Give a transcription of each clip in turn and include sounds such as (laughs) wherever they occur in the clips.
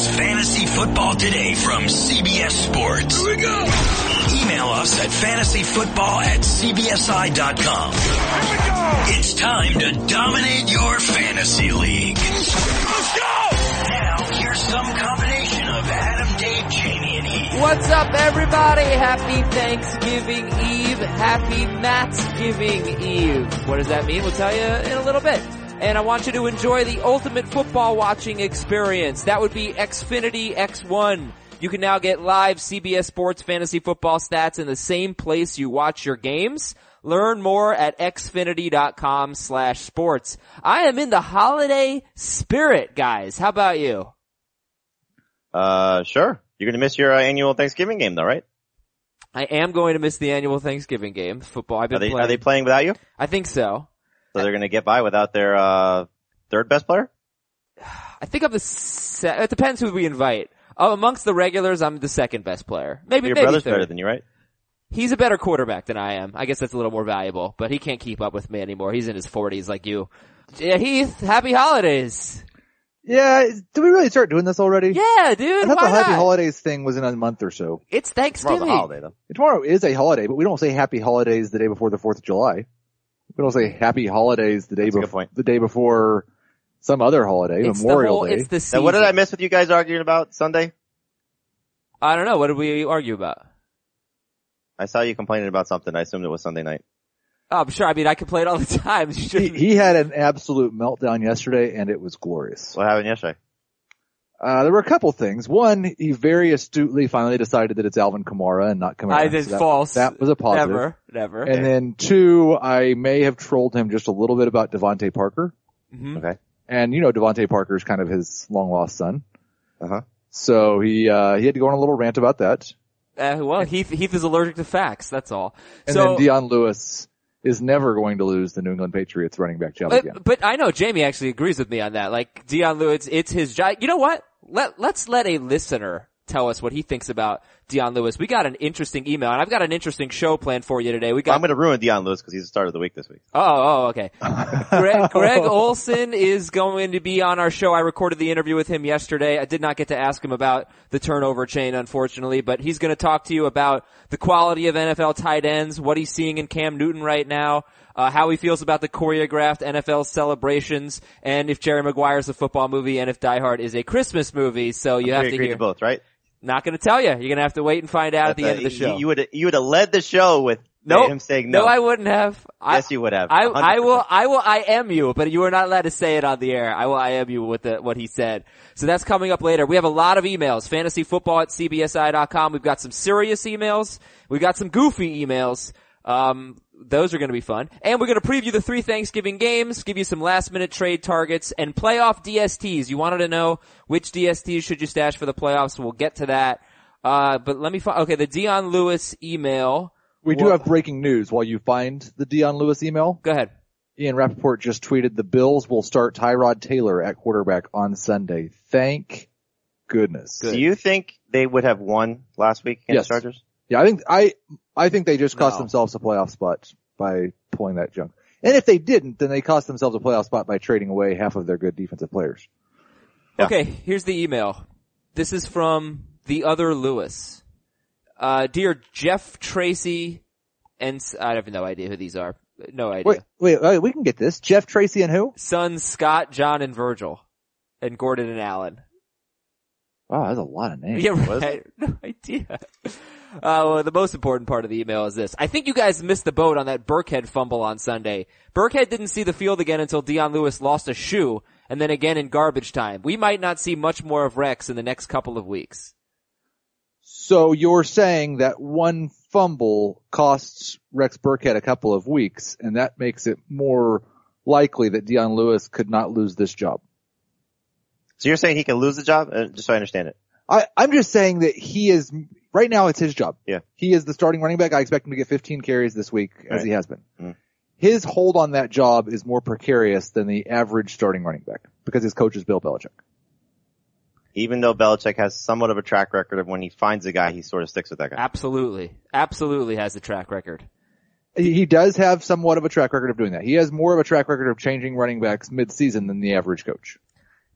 It's Fantasy Football Today from CBS Sports. Here we go. Email us at fantasyfootball at cbsi.com. Here we go. It's time to dominate your fantasy league. Let's go. Now, here's some combination of Adam, Dave, Jamie, and Heath. What's up, everybody? Happy Thanksgiving Eve. Happy Matt's Giving Eve. What does that mean? We'll tell you in a little bit. And I want you to enjoy the ultimate football watching experience. That would be Xfinity X1. You can now get live CBS Sports fantasy football stats in the same place you watch your games. Learn more at xfinity.com slash sports. I am in the holiday spirit, guys. How about you? Uh, sure. You're gonna miss your uh, annual Thanksgiving game though, right? I am going to miss the annual Thanksgiving game. Football. I've been Are they, playing. are they playing without you? I think so. So they're gonna get by without their, uh, third best player? I think I'm the. Se- it depends who we invite. Uh, amongst the regulars, I'm the second best player. Maybe Your maybe brother's third. better than you, right? He's a better quarterback than I am. I guess that's a little more valuable, but he can't keep up with me anymore. He's in his 40s like you. Yeah, Heath, happy holidays. Yeah, did we really start doing this already? Yeah, dude. I thought why the Happy not? Holidays thing was in a month or so. It's Thanksgiving. Tomorrow's Thanksgiving. a holiday though. Tomorrow is a holiday, but we don't say Happy Holidays the day before the Fourth of July. We don't say Happy Holidays the day That's a good before the day before some other holiday, It's the Memorial whole, Day. It's the season. Now what did I miss with you guys arguing about Sunday? I don't know. What did we argue about? I saw you complaining about something. I assumed it was Sunday night. Oh, I'm sure. I mean, I complain all the (laughs) time. He, he had an absolute meltdown yesterday, and it was glorious. What happened yesterday? Uh, there were a couple things. One, he very astutely finally decided that it's Alvin Kamara and not Kamara. I did So that- false. That was a positive. Never, never. And then two, I may have trolled him just a little bit about DeVante Parker. Mhm. Okay. And you know DeVante Parker is kind of his long lost son. Uh huh. So he, uh, he had to go on a little rant about that. Uh, well, Heath, Heath is allergic to facts. That's all. And so, then Dion Lewis is never going to lose the New England Patriots running back job again. But, but I know Jamie actually agrees with me on that. Like Dion Lewis, it's his job. You know what? Let let's let a listener tell us what he thinks about Dion Lewis. We got an interesting email, and I've got an interesting show planned for you today. We got I'm gonna ruin Dion Lewis because he's the start of the week this week. Oh, oh, oh okay. (laughs) Greg, Greg Olsen is going to be on our show. I recorded the interview with him yesterday. I did not get to ask him about the turnover chain, unfortunately, but he's going to talk to you about the quality of NFL tight ends, what he's seeing in Cam Newton right now, uh, how he feels about the choreographed NFL celebrations, and if Jerry Maguire's a football movie and if Die Hard is a Christmas movie. So you We have to hear. to both, right? Not going to tell you. You're going to have to wait and find out at the That's, end of the show. You would you would have led the show with Nope. him saying no. No, I wouldn't have. I, yes, you would have. I, I will, I will, I am you, but you are not allowed to say it on the air. I will, I am you with the, what he said. So that's coming up later. We have a lot of emails. Fantasyfootball at cbsi.com. We've got some serious emails. We've got some goofy emails. Um, those are going to be fun. And we're going to preview the three Thanksgiving games, give you some last minute trade targets and playoff DSTs. You wanted to know which DSTs should you stash for the playoffs. We'll get to that. Uh, but let me find, okay, the Dion Lewis email. we do Wha- have breaking news while you find the Dion Lewis email. Go ahead. Ian Rapoport just tweeted the Bills will start Tyrod Taylor at quarterback on Sunday. Thank goodness. Do you think they would have won last week against Yes. the Chargers? Yeah, I think I I think they just cost No. themselves a playoff spot by pulling that junk. And if they didn't, then they cost themselves a playoff spot by trading away half of their good defensive players. Yeah. Okay, here's the email. This is from the other Lewis. Uh, dear Jeff Tracy, and s- I have no idea who these are. No idea. Wait, wait, wait, we can get this. Jeff Tracy and who? Sons Scott, John, and Virgil, and Gordon and Allen. Wow, that's a lot of names. Yeah, right. (laughs) No idea. Uh, well, the most important part of the email is this. I think you guys missed the boat on that Burkhead fumble on Sunday. Burkhead didn't see the field again until Dion Lewis lost a shoe, and then again in garbage time. We might not see much more of Rex in the next couple of weeks. So you're saying that one fumble costs Rex Burkhead a couple of weeks, and that makes it more likely that Dion Lewis could not lose this job. So you're saying he can lose the job? Uh, just so I understand it. I, I'm just saying that he is, right now it's his job. Yeah. He is the starting running back. I expect him to get 15 carries this week as Right. he has been. Mm. His hold on that job is more precarious than the average starting running back because his coach is Bill Belichick. Even though Belichick has somewhat of a track record of when he finds a guy, he sort of sticks with that guy. Absolutely. Absolutely has a track record. He he does have somewhat of a track record of doing that. He has more of a track record of changing running backs mid-season than the average coach.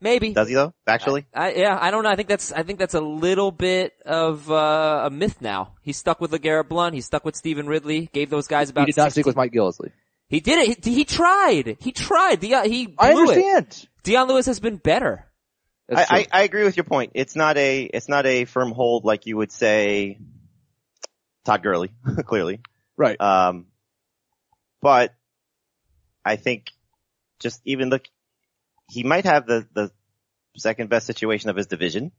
Maybe. Does he though? Actually, I, yeah, I don't know. I think that's, I think that's a little bit of, uh, a myth now. He's stuck with LeGarrette Blunt. He's stuck with Stevan Ridley. Gave those guys about He did not 16 stick with Mike Gillislee. He did it. He, he tried. He tried. The, he blew I it. understand. Dion Lewis has been better. I. I, I agree with your point. It's not a it's not a firm hold like you would say Todd Gurley, (laughs) clearly. right. Um, but I think just even look, he might have the the second best situation of his division.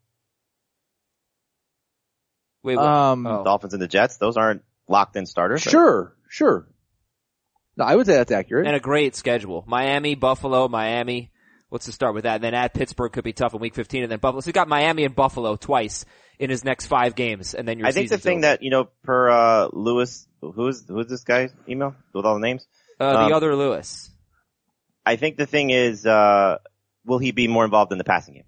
Wait, what? um, Oh. Dolphins and the Jets; those aren't locked in starters. sure, sure. No, I would say that's accurate. and a great schedule. Miami, Buffalo, Miami. Let's just start with that. And then at Pittsburgh could be tough in week 15 and then Buffalo. So he's got Miami and Buffalo twice in his next five games and then your I think the thing over. that you know, per uh, Lewis, who's who's this guy email with all the names? uh, the um, other Lewis. I think the thing is, uh, will he be more involved in the passing game?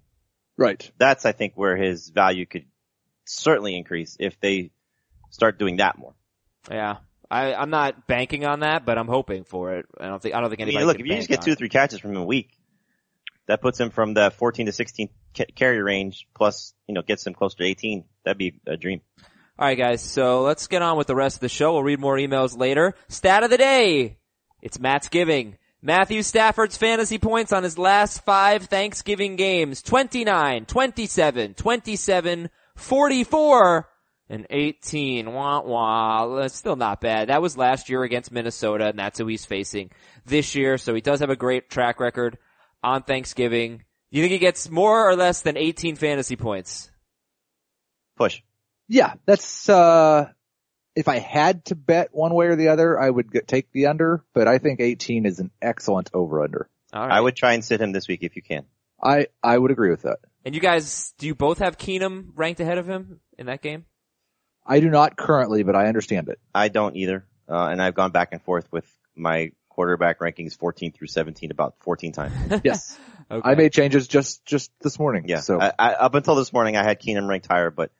right. That's I think where his value could certainly increase if they start doing that more. Yeah. I, I'm not banking on that, but I'm hoping for it. I don't think, I don't think I anybody mean, look, can if you just get two or three catches from him a week, that puts him from the 14 to 16 ca- carry range plus, you know, gets him closer to 18. That'd be a dream. Alright guys, so let's get on with the rest of the show. We'll read more emails later. Stat of the day. It's Matt's giving. Matthew Stafford's fantasy points on his last five Thanksgiving games. 29, 27, 27, 44, and 18. Wah wah. That's still not bad. That was last year against Minnesota, and that's who he's facing this year. So he does have a great track record on Thanksgiving. You think he gets more or less than 18 fantasy points? Push. Yeah, that's, uh, if I had to bet one way or the other, I would get, take the under, but I think 18 is an excellent over under. All right. I would try and sit him this week if you can. I, I would agree with that. And you guys, do you both have Keenum ranked ahead of him in that game? I do not currently, but I understand it. I don't either. Uh, and I've gone back and forth with my quarterback rankings 14 through 17 about 14 times. (laughs) Yes. Okay. I made changes just, just this morning. Yeah. So I, I, up until this morning, I had Keenum ranked higher, but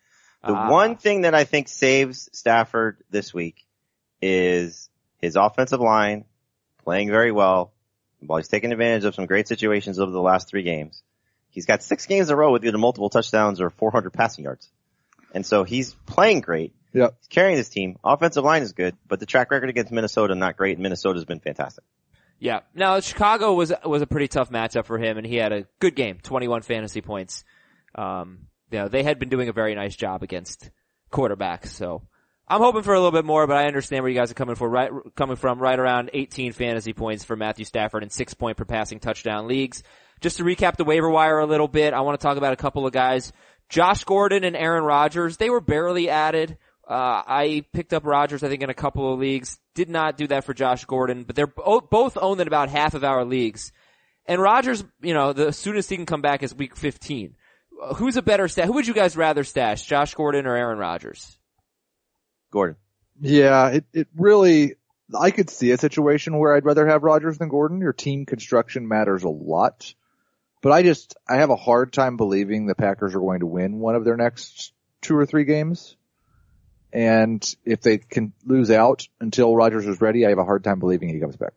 the Ah. one thing that I think saves Stafford this week is his offensive line playing very well. While he's taking advantage of some great situations over the last three games, he's got six games in a row with either multiple touchdowns or 400 passing yards. And so he's playing great. Yep. He's carrying his team. Offensive line is good, but the track record against Minnesota not great. Minnesota's been fantastic. Yeah. Now Chicago was was a pretty tough matchup for him, and he had a good game, 21 fantasy points. Um, you know, they had been doing a very nice job against quarterbacks, so I'm hoping for a little bit more, but I understand where you guys are coming for right coming from. Right around 18 fantasy points for Matthew Stafford and six point per passing touchdown leagues. Just to recap the waiver wire a little bit, I want to talk about a couple of guys. Josh Gordon and Aaron Rodgers, they were barely added. Uh, I picked up Rodgers, I think, in a couple of leagues. Did not do that for Josh Gordon, but they're bo- both owned in about half of our leagues. And Rodgers, you know, the soonest he can come back is week 15. Who's a better stash? Who would you guys rather stash, Josh Gordon or Aaron Rodgers? Gordon. yeah, it, it really, I could see a situation where I'd rather have Rodgers than Gordon. Your team construction matters a lot. But I just, I have a hard time believing the Packers are going to win one of their next two or three games. And if they can lose out until Rodgers is ready, I have a hard time believing he comes back.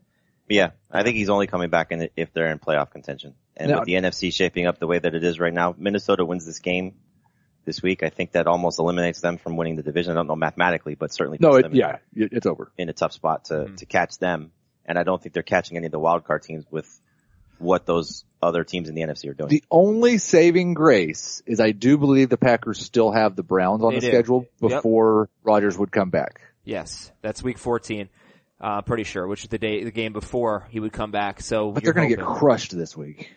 Yeah, I think he's only coming back in if they're in playoff contention. And Now- with the NFC shaping up the way that it is right now, Minnesota wins this game this week. I think that almost eliminates them from winning the division. I don't know mathematically, but certainly No, puts it, them yeah, it- it's over. in a tough spot to, Mhm. to catch them. And I don't think they're catching any of the wild card teams with what those other teams in the NFC are doing. The only saving grace is I do believe the Packers still have the Browns on They the do. schedule Yep. before Rodgers would come back. Yes, that's week 14. Uh, pretty sure, which is the day, the game before he would come back. So, But they're going to get crushed this week.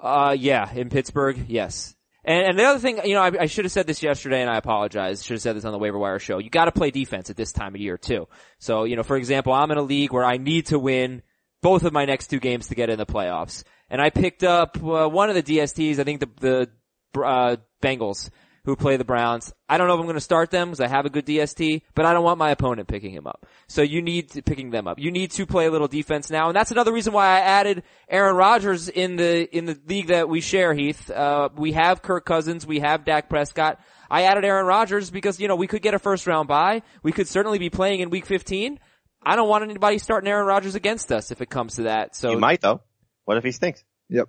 Uh, yeah, in Pittsburgh, yes. And, and the other thing, you know, I, I should have said this yesterday, and I apologize. Should have said this on the waiver wire show. You got to play defense at this time of year too. So, you know, for example, I'm in a league where I need to win both of my next two games to get in the playoffs, and I picked up uh, one of the DSTs. I think the the uh, Bengals who play the Browns. I don't know if I'm going to start them because I have a good DST, but I don't want my opponent picking him up. So you need to, picking them up. You need to play a little defense now, and that's another reason why I added Aaron Rodgers in the in the league that we share. Heath, uh, we have Kirk Cousins, we have Dak Prescott. I added Aaron Rodgers because you know we could get a first round bye. We could certainly be playing in Week 15. I don't want anybody starting Aaron Rodgers against us if it comes to that. So you might though. What if he stinks? Yep.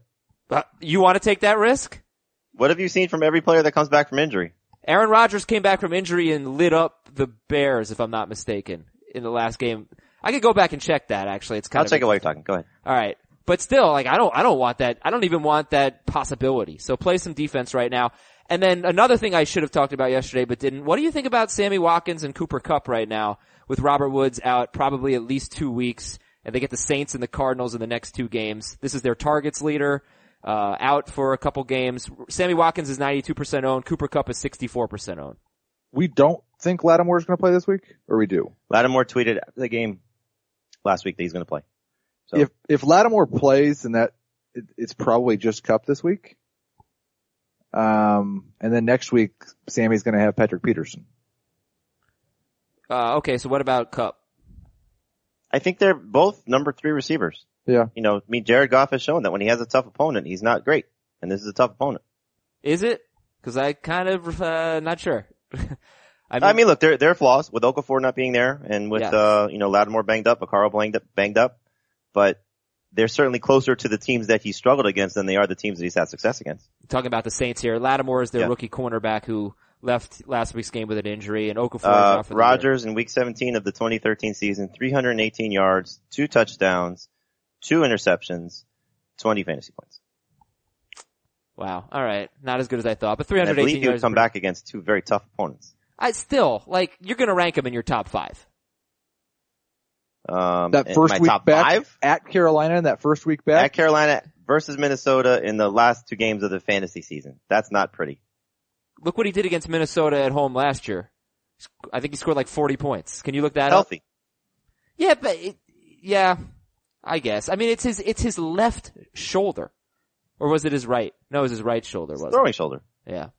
Uh, you want to take that risk? What have you seen from every player that comes back from injury? Aaron Rodgers came back from injury and lit up the Bears, if I'm not mistaken, in the last game. I could go back and check that actually. It's kind of- I'll of check it while you're talking. Go ahead. All right. But still, like, I don't, I don't want that. I don't even want that possibility. So play some defense right now. And then another thing I should have talked about yesterday, but didn't. What do you think about Sammy Watkins and Cooper Kupp right now with Robert Woods out probably at least two weeks and they get the Saints and the Cardinals in the next two games. This is their targets leader, uh, out for a couple games. Sammy Watkins is 92% owned. Cooper Kupp is 64% owned. We don't think Lattimore is going to play this week, or we do. Lattimore tweeted after the game last week that he's going to play. So If if Lattimore plays, then that it, it's probably just Kupp this week. Um, and then next week, Sammy's going to have Patrick Peterson. Uh, okay, so what about Kupp? I think they're both number three receivers. Yeah. You know, I mean, Jared Goff has shown that when he has a tough opponent, he's not great. And this is a tough opponent. Is it? Cause I kind of, uh, not sure. (laughs) I I mean, look, there, there are flaws with Okafor not being there and with, Yes. uh, you know, Lattimore banged up, Akaro banged up, banged up, but they're certainly closer to the teams that he struggled against than they are the teams that he's had success against. talking about the Saints here. Lattimore is their Yeah. rookie cornerback who left last week's game with an injury, and Okafor Uh, out for the year. Rodgers in week 17 of the 2013 season, 318 yards, two touchdowns, two interceptions, 20 fantasy points. Wow. All right. Not as good as I thought, but And I 318 believe he would come is pretty- back against two very tough opponents. I still like you're going to rank him in your top five. Um, That first my week top back five at Carolina, and that first week back. at Carolina versus Minnesota in the last two games of the fantasy season. That's not pretty. Look what he did against Minnesota at home last year. I think he scored like 40 points. Can you look that up? Healthy. Yeah, but it, yeah, I guess. I mean, it's his it's his left shoulder, or was it his right? No, it was his right shoulder. Was Throwing shoulder. Yeah.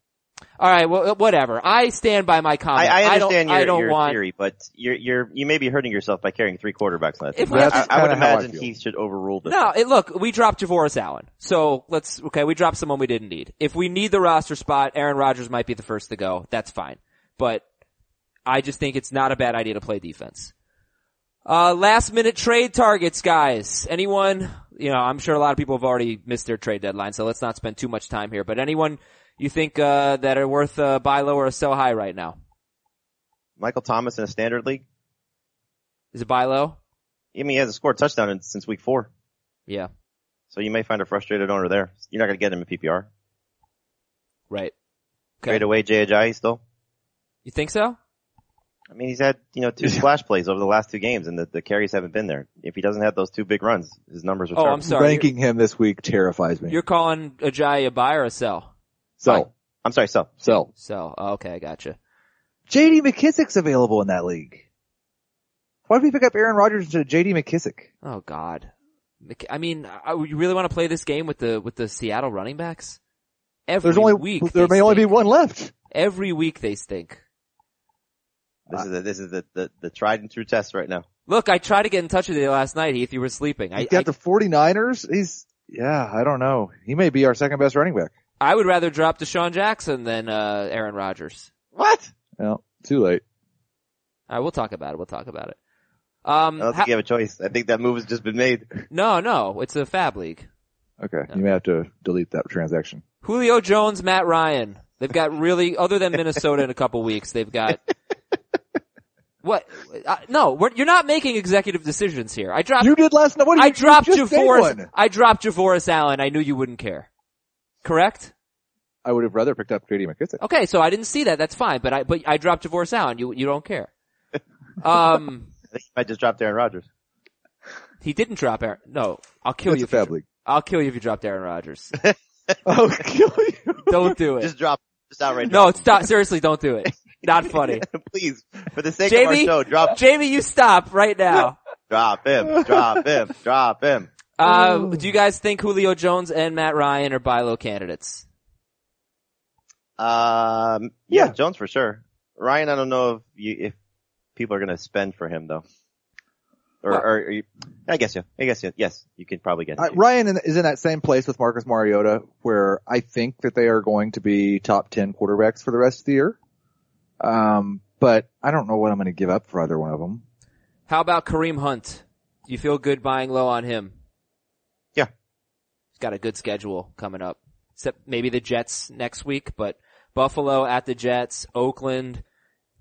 All right. Well, uh, whatever. I stand by my I, comment. I don't. understand I your, don't your want. theory, but you're, you're, you may be hurting yourself by carrying three quarterbacks last If season. I, I would kinda I imagine feel. he should overrule this. No, it, look, we dropped Javorius Allen. So let's, okay, we dropped someone we didn't need. If we need the roster spot, Aaron Rodgers might be the first to go. That's fine. But I just think it's not a bad idea to play defense. Uh, last minute trade targets, guys. Anyone, you know, I'm sure a lot of people have already missed their trade deadline, so let's not spend too much time here, but anyone you think, uh, that are worth a buy low or a sell high right now? Michael Thomas in a standard league. Is it buy low? I mean, he hasn't scored a touchdown in, since week four. Yeah, So you may find a frustrated owner there. You're not going to get him in PPR. right. Okay. Trade away Jay Ajayi still. You think so? I mean, he's had, you know, two splash plays over the last two games and the, the carries haven't been there. If he doesn't have those two big runs, his numbers are Oh, terrible. I'm sorry. Ranking him this week terrifies me. You're calling Ajayi a buy or a sell? Sell. I'm sorry, so. Sell. Sell. Oh, okay, I gotcha. JD McKissic's available in that league. Why did we pick up Aaron Rodgers instead of JD McKissic? Oh God. Mc- I mean, I, you really want to play this game with the with the Seattle running backs? Every There's only, week there they may only be one left. Every week they stink. This is the, this is the, the, the tried and true test right now. Look, I tried to get in touch with you last night, Heath. You were sleeping. I, He's got I, the 49ers. He's, yeah, I don't know. He may be our second best running back. I would rather drop DeSean Jackson than uh, Aaron Rodgers. What? Well, too late. All right, we'll talk about it. We'll talk about it. Um, I don't ha- think you have a choice. I think that move has just been made. no, no, it's a FAAB league. Okay. You may have to delete that transaction. Julio Jones, Matt Ryan. They've got really, other than Minnesota in a couple weeks, they've got. (laughs) What? Uh, no, we're, you're not making executive decisions here. I dropped. You did last night. What did I you dropped you Javorius. I dropped Javorius Allen. I knew you wouldn't care. Correct? I would have rather picked up JD McKissic. Okay, so I didn't see that. That's fine. But I, but I dropped Javorius Allen. You, you don't care. Um, (laughs) I think I just dropped Aaron Rodgers. he didn't drop Aaron. No, I'll kill It's you. you, FAAB dro- I'll kill you if you dropped Aaron Rodgers. (laughs) I'll kill you. Don't do it. Just drop, just outright No, stop. Seriously, don't do it. Not funny. (laughs) Please, for the sake Jamie, of our show, drop, Jamie, you stop right now. drop him, drop him, drop him. Uh, do you guys think Julio Jones and Matt Ryan are buy low candidates? Um, yeah, Yeah. Jones for sure. Ryan, I don't know if you, if people are going to spend for him though. Or, Well- or, or you, I guess you, I guess you, yes, you can probably get him. Uh, Ryan is in that same place with Marcus Mariota where I think that they are going to be top 10 quarterbacks for the rest of the year. Um, but I don't know what I'm going to give up for either one of them. How about Kareem Hunt? You feel good buying low on him? Yeah. He's got a good schedule coming up. Except maybe the Jets next week, but Buffalo at the Jets, Oakland,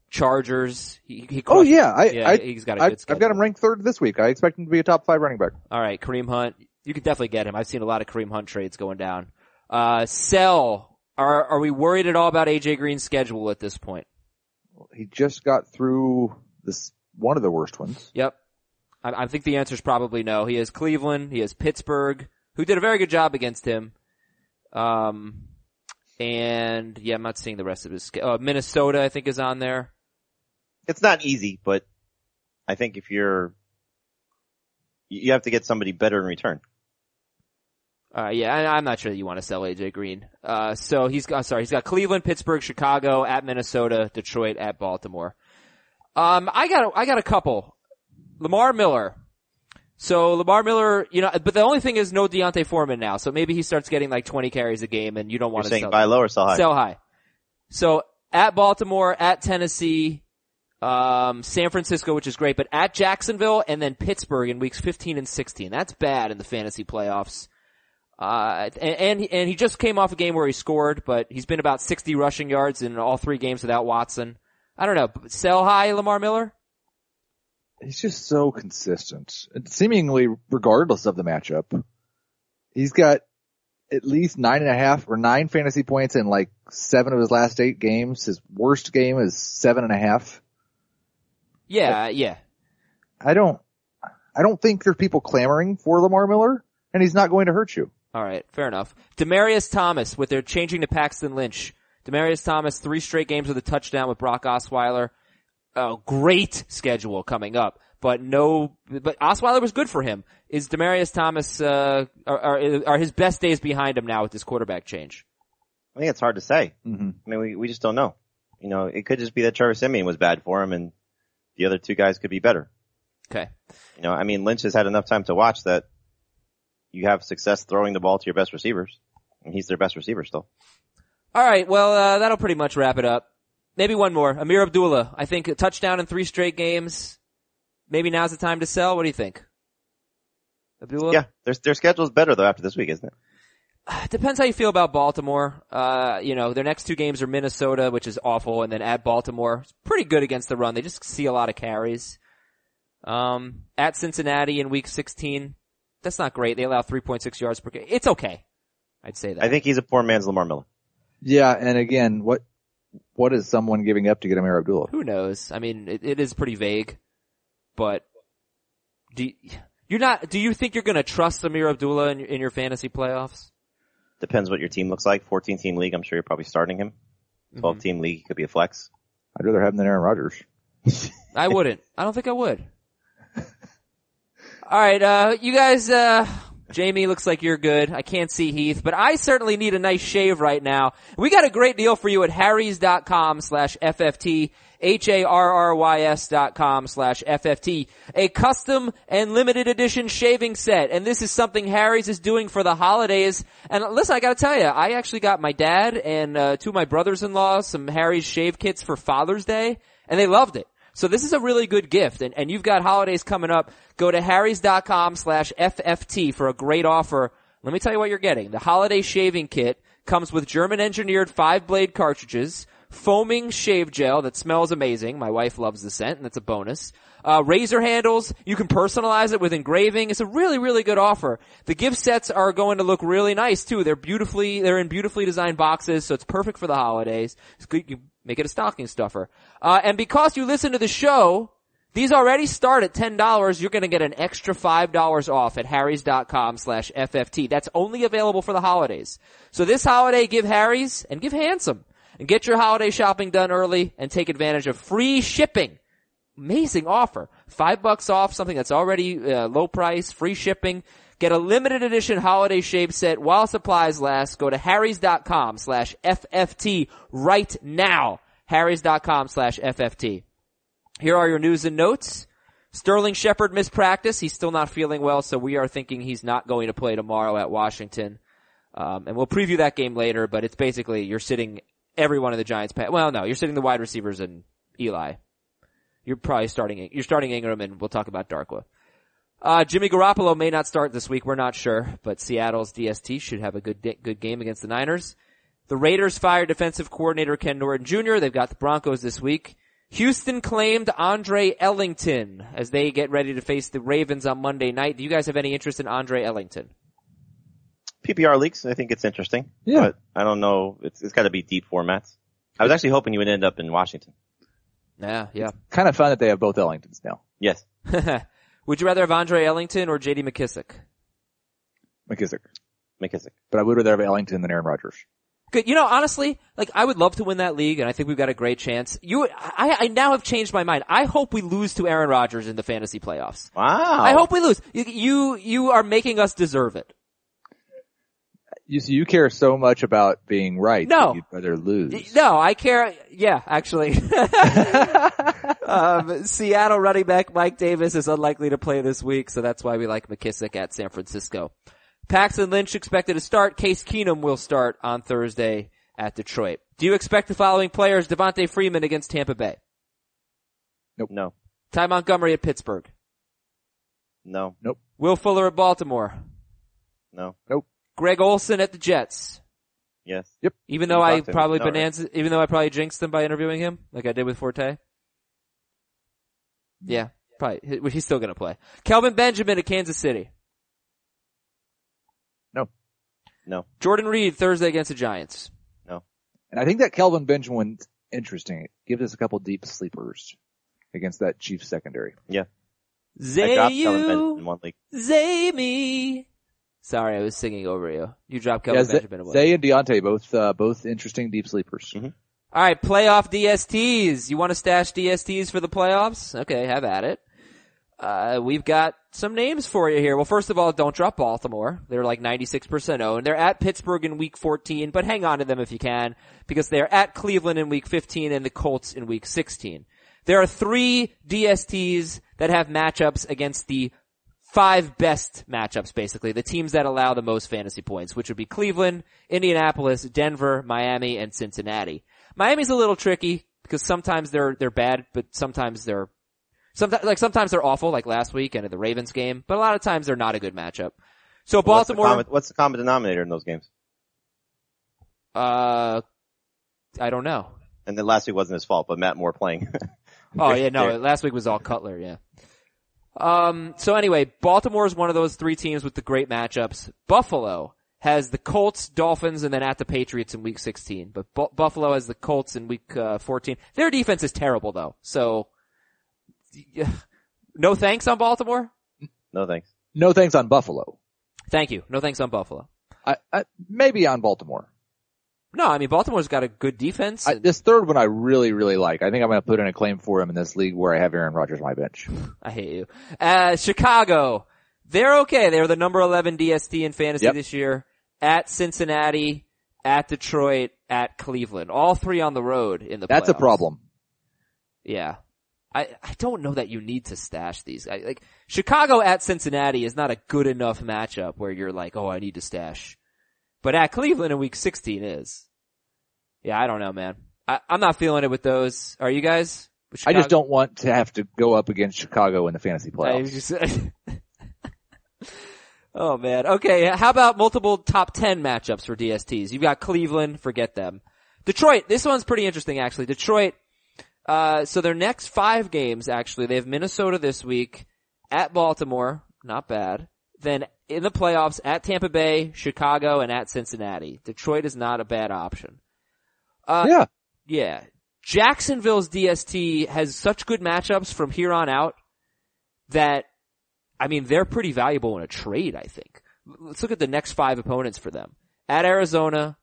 Chargers. He, he Oh yeah, I, yeah, I, he's got a I good schedule. I've got him ranked third this week. I expect him to be a top five running back. All right, Kareem Hunt. You could definitely get him. I've seen a lot of Kareem Hunt trades going down. Uh, sell. Are are we worried at all about AJ Green's schedule at this point? He just got through this one of the worst ones. Yep. I, I think the answer is probably no. He has Cleveland. He has Pittsburgh, who did a very good job against him. Um, and yeah, I'm not seeing the rest of his. Uh, Minnesota, I think, is on there. It's not easy, but I think if you're, you you have to get somebody better in return. Uh, yeah, I, I'm not sure that you want to sell AJ Green. Uh, so he's got, sorry, he's got Cleveland, Pittsburgh, Chicago, at Minnesota, Detroit, at Baltimore. Um, I got, a- I got a couple. Lamar Miller. So Lamar Miller, you know, but the only thing is no D'Onta Foreman now. So maybe he starts getting like 20 carries a game and you don't You're want to saying sell. buy low or sell high. Sell high. So at Baltimore, at Tennessee, um, San Francisco, which is great, but at Jacksonville and then Pittsburgh in weeks 15 and 16. That's bad in the fantasy playoffs. Uh, and, and, he- and he just came off a game where he scored, but he's been about 60 rushing yards in all three games without Watson. I don't know. Sell high, Lamar Miller? He's just so consistent, seemingly regardless of the matchup. He's got at least nine and a half or nine fantasy points in like seven of his last eight games. His worst game is seven and a half. Yeah, yeah. I don't, I don't think there's people clamoring for Lamar Miller, and he's not going to hurt you. All right, fair enough. Demaryius Thomas, with their changing to Paxton Lynch. Demaryius Thomas, three straight games with a touchdown with Brock Osweiler. A great schedule coming up, but no, but Osweiler was good for him. Is Demaryius Thomas, uh, are, are, are his best days behind him now with this quarterback change? I think it's hard to say. Mm-hmm. I mean, we, we just don't know. You know, it could just be that Trevor Siemian was bad for him and the other two guys could be better. Okay. You know, I mean, Lynch has had enough time to watch that you have success throwing the ball to your best receivers. And he's their best receiver still. All right. Well, uh, that'll pretty much wrap it up. Maybe one more. Ameer Abdullah. I think a touchdown in three straight games. Maybe now's the time to sell. What do you think? Abdullah? Yeah, their, their schedule's better though after this week, isn't it? Depends how you feel about Baltimore. Uh, you know, their next two games are Minnesota, which is awful, and then at Baltimore. It's pretty good against the run. They just see a lot of carries. Um, at Cincinnati in week 16. That's not great. They allow 3.6 yards per game. It's okay. I'd say that. I think he's a poor man's Lamar Miller. Yeah, and again, what, what is someone giving up to get Ameer Abdullah? Who knows? I mean, it, it is pretty vague, but do you, you're not, do you think you're gonna trust Ameer Abdullah in, your- in your fantasy playoffs? Depends what your team looks like. 14 team league, I'm sure you're probably starting him. Mm-hmm. 12 team league he could be a flex. I'd rather have him than Aaron Rodgers. (laughs) I wouldn't. I don't think I would. All right, uh, you guys, uh, Jamie looks like you're good. I can't see Heath, but I certainly need a nice shave right now. We got a great deal for you at harrys.com slash FFT, H-A-R-R-Y-S dot com slash FFT. A custom and limited edition shaving set. And this is something Harry's is doing for the holidays. And listen, I gotta tell you, I actually got my dad and, uh, two of my brothers-in-law some Harry's shave kits for Father's Day, and they loved it. So this is a really good gift and, and you've got holidays coming up. Go to harrys.com slash FFT for a great offer. Let me tell you what you're getting. The holiday shaving kit comes with German engineered five blade cartridges, foaming shave gel that smells amazing. My wife loves the scent and that's a bonus. Uh, razor handles. You can personalize it with engraving. It's a really, really good offer. The gift sets are going to look really nice too. They're beautifully, they're in beautifully designed boxes, so it's perfect for the holidays. It's good. You make it a stocking stuffer. Uh, and because you listen to the show, these already start at $10. You're going to get an extra $5 off at harrys.com slash FFT. That's only available for the holidays. So this holiday, give Harry's and give Handsome and get your holiday shopping done early and take advantage of free shipping. Amazing offer. Five bucks off something that's already uh, low price, free shipping. Get a limited edition holiday shave set while supplies last. Go to harrys.com slash FFT right now. harrys.com slash FFT. Here are your news and notes. Sterling Shepard missed practice. He's still not feeling well, so we are thinking he's not going to play tomorrow at Washington. Um, and we'll preview that game later, but it's basically you're sitting every one of the Giants. Pa- well, no, you're sitting the wide receivers and Eli. You're probably starting. You're starting Engram, and we'll talk about Darkwa. Uh, Jimmy Garoppolo may not start this week. We're not sure, but Seattle's DST should have a good good game against the Niners. The Raiders fired defensive coordinator Ken Norton Jr. They've got the Broncos this week. Houston claimed Andre Ellington as they get ready to face the Ravens on Monday night. Do you guys have any interest in Andre Ellington? PPR leaks, I think it's interesting. Yeah. But I don't know. It's, it's got to be deep formats. I was actually hoping you would end up in Washington. Yeah, yeah. Kind of fun that they have both Ellingtons now. Yes. (laughs) Would you rather have Andre Ellington or JD McKissic? McKissic. McKissic. But I would rather have Ellington than Aaron Rodgers. Good. You know, honestly, like I would love to win that league, and I think we've got a great chance. You, I, I now have changed my mind. I hope we lose to Aaron Rodgers in the fantasy playoffs. Wow. I hope we lose. You, you, you are making us deserve it. You see, you care so much about being right. No. that You'd rather lose. No, I care. Yeah, actually. (laughs) um, Seattle running back Mike Davis is unlikely to play this week, so that's why we like McKissic at San Francisco. Paxton Lynch expected to start. Case Keenum will start on Thursday at Detroit. Do you expect the following players? Devonta Freeman against Tampa Bay. Nope. No. Ty Montgomery at Pittsburgh. No. Nope. Will Fuller at Baltimore. No. Greg Olsen at the Jets. Yes. Yep. Even though I talked to him. probably No, right. even though I probably jinxed them by interviewing him, like I did with Forte. Mm-hmm. Yeah, probably. He's still gonna play. Kelvin Benjamin at Kansas City. No. No. Jordan Reed Thursday against the Giants. No. And I think that Kelvin Benjamin's interesting. Give us a couple deep sleepers against that Chiefs secondary. Yeah. I dropped Kelvin Benjamin Zayu, in one league. Zay Sorry, I was singing over you. You dropped Kelvin Yeah, Benjamin away. Zay and Deontay both uh, both interesting deep sleepers. Mhm. All right, playoff DSTs. You want to stash DSTs for the playoffs? Okay, have at it. Uh, we've got some names for you here. Well, first of all, don't drop Baltimore. They're like 96% owned. They're at Pittsburgh in week 14, but hang on to them if you can, because they're at Cleveland in week 15 and the Colts in week 16. There are three DSTs that have matchups against the five best matchups, basically. The teams that allow the most fantasy points, which would be Cleveland, Indianapolis, Denver, Miami, and Cincinnati. Miami's a little tricky because sometimes they're, they're bad, but sometimes they're, sometimes, like sometimes they're awful, like last week and at the Ravens game, but a lot of times they're not a good matchup. So What's the Baltimore, common- What's the common denominator in those games? uh, I don't know. And then last week wasn't his fault, but Matt Moore playing. Oh (laughs) yeah, no, last week was all Cutler, yeah. Um, so anyway, Baltimore is one of those three teams with the great matchups. Buffalo has the Colts, Dolphins, and then at the Patriots in week 16. But Bu- Buffalo has the Colts in week uh, 14. Their defense is terrible though, so yeah. (sighs) no thanks on Baltimore. no thanks. No thanks on Buffalo. Thank you. No thanks on Buffalo. I, I maybe on Baltimore. No, I mean Baltimore's got a good defense. I, this third one I really really like. I think I'm going to put in a claim for him in this league where I have Aaron Rodgers on my bench. (laughs) I hate you. Uh, Chicago. They're okay. They're the number 11 DST in fantasy Yep. this year. At Cincinnati, at Detroit, at Cleveland. All three on the road in the That's a problem. Yeah. I, I don't know that you need to stash these. I, like, Chicago at Cincinnati is not a good enough matchup where you're like, oh, I need to stash. But at Cleveland in week 16 is. Yeah, I don't know, man. I, I'm not feeling it with those. Are you guys? I just don't want to have to go up against Chicago in the fantasy playoffs. just- (laughs) oh man. Okay. How about multiple top 10 matchups for DSTs? You've got Cleveland. Forget them. Detroit. This one's pretty interesting actually. Detroit. Uh, so their next five games actually, they have Minnesota this week, at Baltimore, not bad. Then in the playoffs at Tampa Bay, Chicago, and at Cincinnati. Detroit is not a bad option. Uh, yeah. yeah. Jacksonville's DST has such good matchups from here on out that, I mean, they're pretty valuable in a trade, I think. Let's look at the next five opponents for them. At Arizona,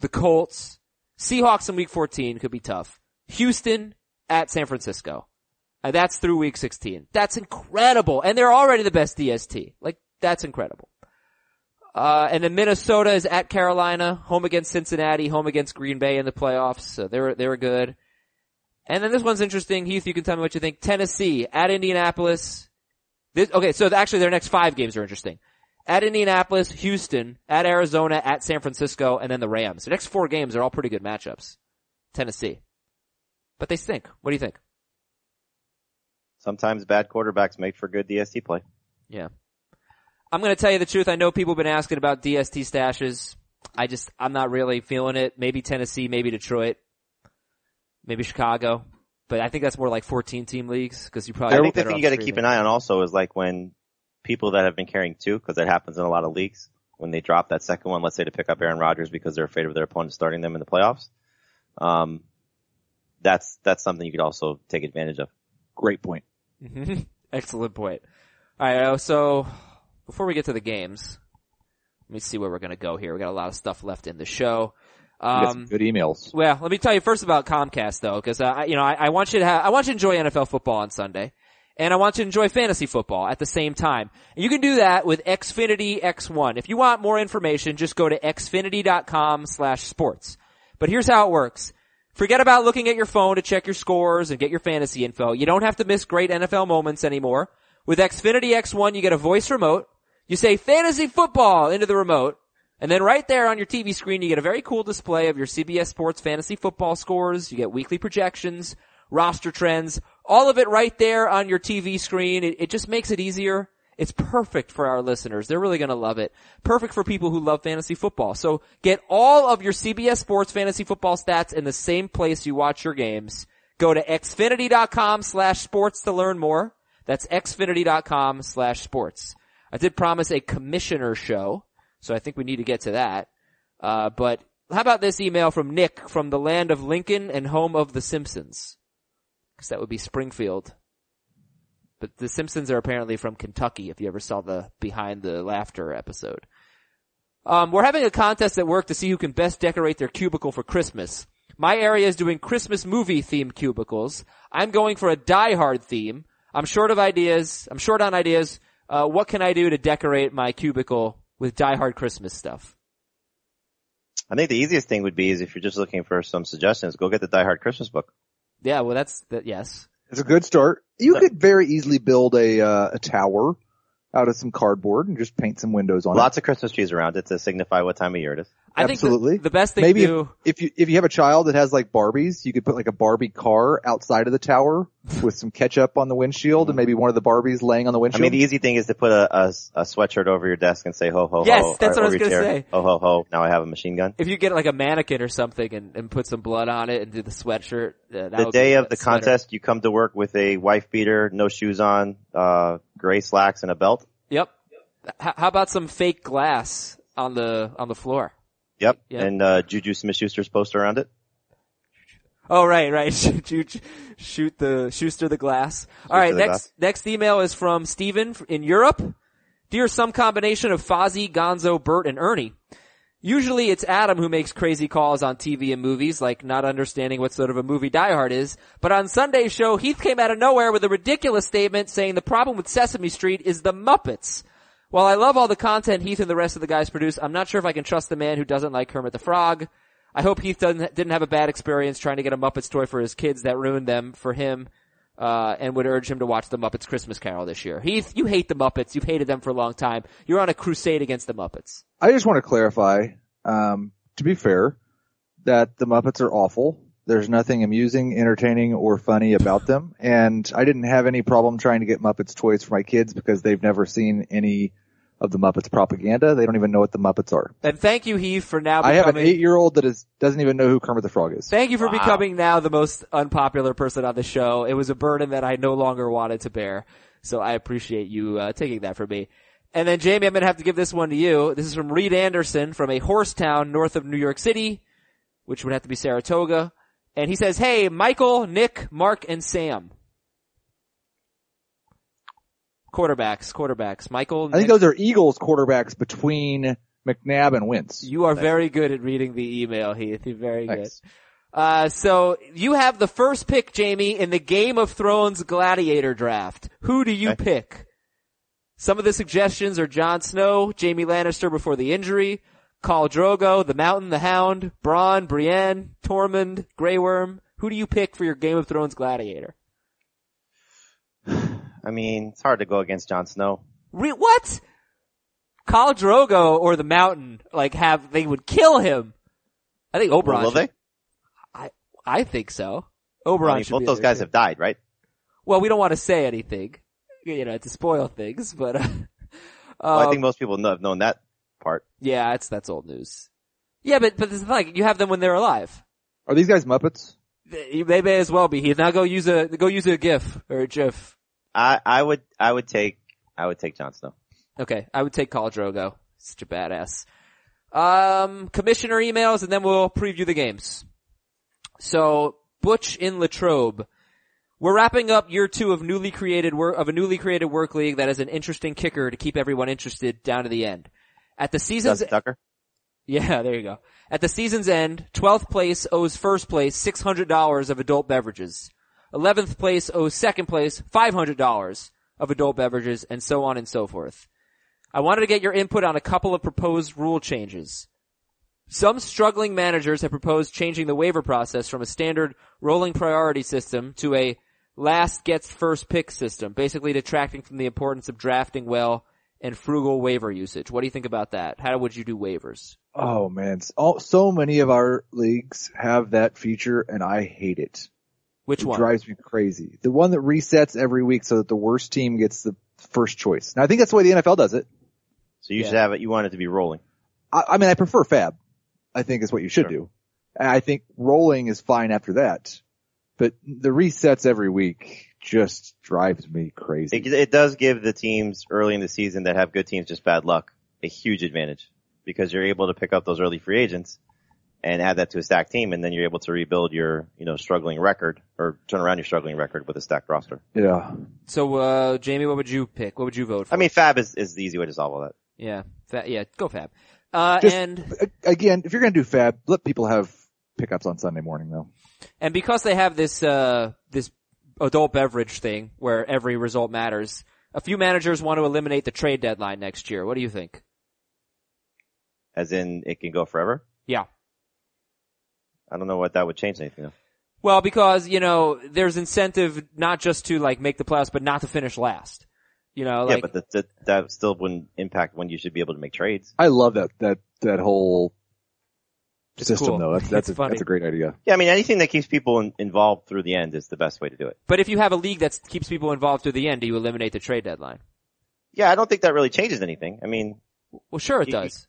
the Colts, Seahawks in week 14 could be tough. Houston at San Francisco. Uh, that's through week 16. That's incredible. And they're already the best DST. Like, that's incredible. Uh, and then Minnesota is at Carolina, home against Cincinnati, home against Green Bay in the playoffs. So they were, they were good. And then this one's interesting. Heath, you can tell me what you think. Tennessee at Indianapolis. This, okay, so actually their next five games are interesting. At Indianapolis, Houston, at Arizona, at San Francisco, and then the Rams. The next four games are all pretty good matchups. Tennessee. But they stink. What do you think? Sometimes bad quarterbacks make for good DST play. Yeah. I'm gonna tell you the truth. I know people have been asking about DST stashes. I just, I'm not really feeling it. Maybe Tennessee, maybe Detroit, maybe Chicago. But I think that's more like 14 team leagues because you probably. I think the thing you got to keep an eye on also is like when people that have been carrying two, because that happens in a lot of leagues, when they drop that second one, let's say to pick up Aaron Rodgers because they're afraid of their opponent starting them in the playoffs. Um, that's that's something you could also take advantage of. Great point. Mm-hmm. (laughs) Excellent point. All right, uh, so before we get to the games, let me see where we're going to go here. We got a lot of stuff left in the show. Um, good emails. Well, let me tell you first about Comcast though, because uh, you know I, I, want you to have, I want you to enjoy NFL football on Sunday, and I want you to enjoy fantasy football at the same time. And you can do that with Xfinity X1. If you want more information, just go to xfinity.com/sports. But here's how it works. Forget about looking at your phone to check your scores and get your fantasy info. You don't have to miss great NFL moments anymore. With Xfinity X1, you get a voice remote. You say fantasy football into the remote. And then right there on your TV screen, you get a very cool display of your CBS Sports fantasy football scores. You get weekly projections, roster trends, all of it right there on your TV screen. It, it just makes it easier. It's perfect for our listeners. They're really gonna love it. Perfect for people who love fantasy football. So get all of your CBS Sports fantasy football stats in the same place you watch your games. Go to xfinity.com slash sports to learn more. That's xfinity.com slash sports. I did promise a commissioner show so I think we need to get to that. Uh, but how about this email from Nick from the land of Lincoln and home of the Simpsons? Cause that would be Springfield. But the Simpsons are apparently from Kentucky if you ever saw the Behind the Laughter episode. Um, we're having a contest at work to see who can best decorate their cubicle for Christmas. My area is doing Christmas movie themed cubicles. I'm going for a Die Hard theme. I'm short of ideas. I'm short on ideas. Uh, what can I do to decorate my cubicle with Die Hard Christmas stuff? I think the easiest thing would be is if you're just looking for some suggestions, go get the Die Hard Christmas book. Yeah, well that's, that, yes. It's a good start. You could very easily build a, uh, a tower out of some cardboard and just paint some windows on Lots it. Lots of Christmas trees around it to signify what time of year it is. I Absolutely. think the, the best thing Maybe to do, if, if you if you have a child that has like Barbies, you could put like a Barbie car outside of the tower with some ketchup on the windshield and maybe one of the Barbies laying on the windshield. I mean, the easy thing is to put a, a, a sweatshirt over your desk and say ho ho ho. Yes, that's or what I was gonna chair, say. Ho ho ho. Now I have a machine gun. if you get like a mannequin or something and, and put some blood on it and do the sweatshirt, uh, that The would day be of the sweater. contest, you come to work with a wife beater, no shoes on, uh, gray slacks and a belt. Yep. How about some fake glass on the, on the floor? Yep. Yeah. And, uh, Juju Smith-Schuster's poster around it. Oh, right, right. Shoot, (laughs) shoot, shoot the, Schuster the glass. All right, next, glass. next email is from Steven in Europe. Dear some combination of Fozzie, Gonzo, Bert, and Ernie. Usually it's Adam who makes crazy calls on TV and movies, like not understanding what sort of a movie Die Hard is. But on Sunday's show, Heath came out of nowhere with a ridiculous statement saying the problem with Sesame Street is the Muppets. While I love all the content Heath and the rest of the guys produce, I'm not sure if I can trust the man who doesn't like Kermit the Frog. I hope Heath didn't have a bad experience trying to get a Muppets toy for his kids that ruined them for him, uh, and would urge him to watch the Muppets Christmas Carol this year. Heath, you hate the Muppets. You've hated them for a long time. You're on a crusade against the Muppets. I just want to clarify, um, to be fair, that the Muppets are awful. There's nothing amusing, entertaining, or funny about them. And I didn't have any problem trying to get Muppets toys for my kids because they've never seen any of the Muppets propaganda. They don't even know what the Muppets are. And thank you, Heath, for now I have an eight year old that is, doesn't even know who Kermit the Frog is. thank you for Wow. becoming now the most unpopular person on the show. It was a burden that I no longer wanted to bear. So I appreciate you, uh, taking that from me. And then Jamie, I'm gonna have to give this one to you. This is from Reed Anderson from a horse town north of New York City, which would have to be Saratoga. And he says, hey, Michael, Nick, Mark, and Sam. Quarterbacks, quarterbacks. Michael, I think those are Eagles quarterbacks between McNabb and Wentz. you are very good at reading the email, Heath. You're very good. Uh, so you have the first pick, Jamie, in the Game of Thrones Gladiator draft. Who do you Okay. pick? Some of the suggestions are Jon Snow, Jaime Lannister before the injury, Khal Drogo, the Mountain, the Hound, Bronn, Brienne, Tormund, Grey Worm. Who do you pick for your Game of Thrones Gladiator? I mean, it's hard to go against Jon Snow. Re- what? Khal Drogo or the Mountain, like have, they would kill him. I think Oberyn. Will should- they? I, I think so. Oberyn I mean, should both be those guys too. have died, right? Well, we don't want to say anything you know, to spoil things, but, uh, (laughs) Well, I um, think most people know, have known that part. yeah, it's, that's old news. Yeah, but, but it's like, you have them when they're alive. Are these guys Muppets? They, they may as well be, He Now go use a, go use a GIF or a GIF. I, I would, I would take, I would take Jon Snow. Okay, I would take Khal Drogo. Such a badass. Um, commissioner emails and then we'll preview the games. So, Butch in Latrobe. We're wrapping up year two of newly created work, of a newly created work league that has an interesting kicker to keep everyone interested down to the end. At the season's, Tucker. yeah, (laughs) there you go. At the season's end, 12th place owes first place $600 of adult beverages. 11th place owes second place $500 of adult beverages and so on and so forth. I wanted to get your input on a couple of proposed rule changes. Some struggling managers have proposed changing the waiver process from a standard rolling priority system to a last gets first pick system, basically detracting from the importance of drafting well and frugal waiver usage. What do you think about that? How would you do waivers? Oh man, S- so many of our leagues have that feature and I hate it. Which it one? drives me crazy. The one that resets every week so that the worst team gets the first choice. Now I think that's the way the NFL does it. So you Yeah. should have it, you want it to be rolling. I, I mean, I prefer FAAB. I think is what you should Sure. do. And I think rolling is fine after that, but the resets every week just drives me crazy. It, it does give the teams early in the season that have good teams just bad luck a huge advantage because you're able to pick up those early free agents and add that to a stacked team and then you're able to rebuild your, you know, struggling record or turn around your struggling record with a stacked roster. yeah. So, uh, Jamey, what would you pick? What would you vote for? I mean, FAAB is, is the easy way to solve all that. yeah, fa- yeah, go FAAB. Uh, Just- and, Again, if you're going to do FAAB, let people have pickups on Sunday morning though. and because they have this, uh, this adult beverage thing where every result matters, a few managers want to eliminate the trade deadline next year. What do you think? As in, it can go forever. Yeah. I don't know what that would change anything though. Well, because, you know, there's incentive not just to like make the playoffs, but not to finish last. You know, yeah, but that, that, that still wouldn't impact when you should be able to make trades. I love that, that, that whole It's system cool. though. That's, that's, a, funny. that's a great idea. Yeah, I mean, anything that keeps people in, involved through the end is the best way to do it. but if you have a league that keeps people involved through the end, do you eliminate the trade deadline? Yeah, I don't think that really changes anything. I mean, Well, sure it You- does.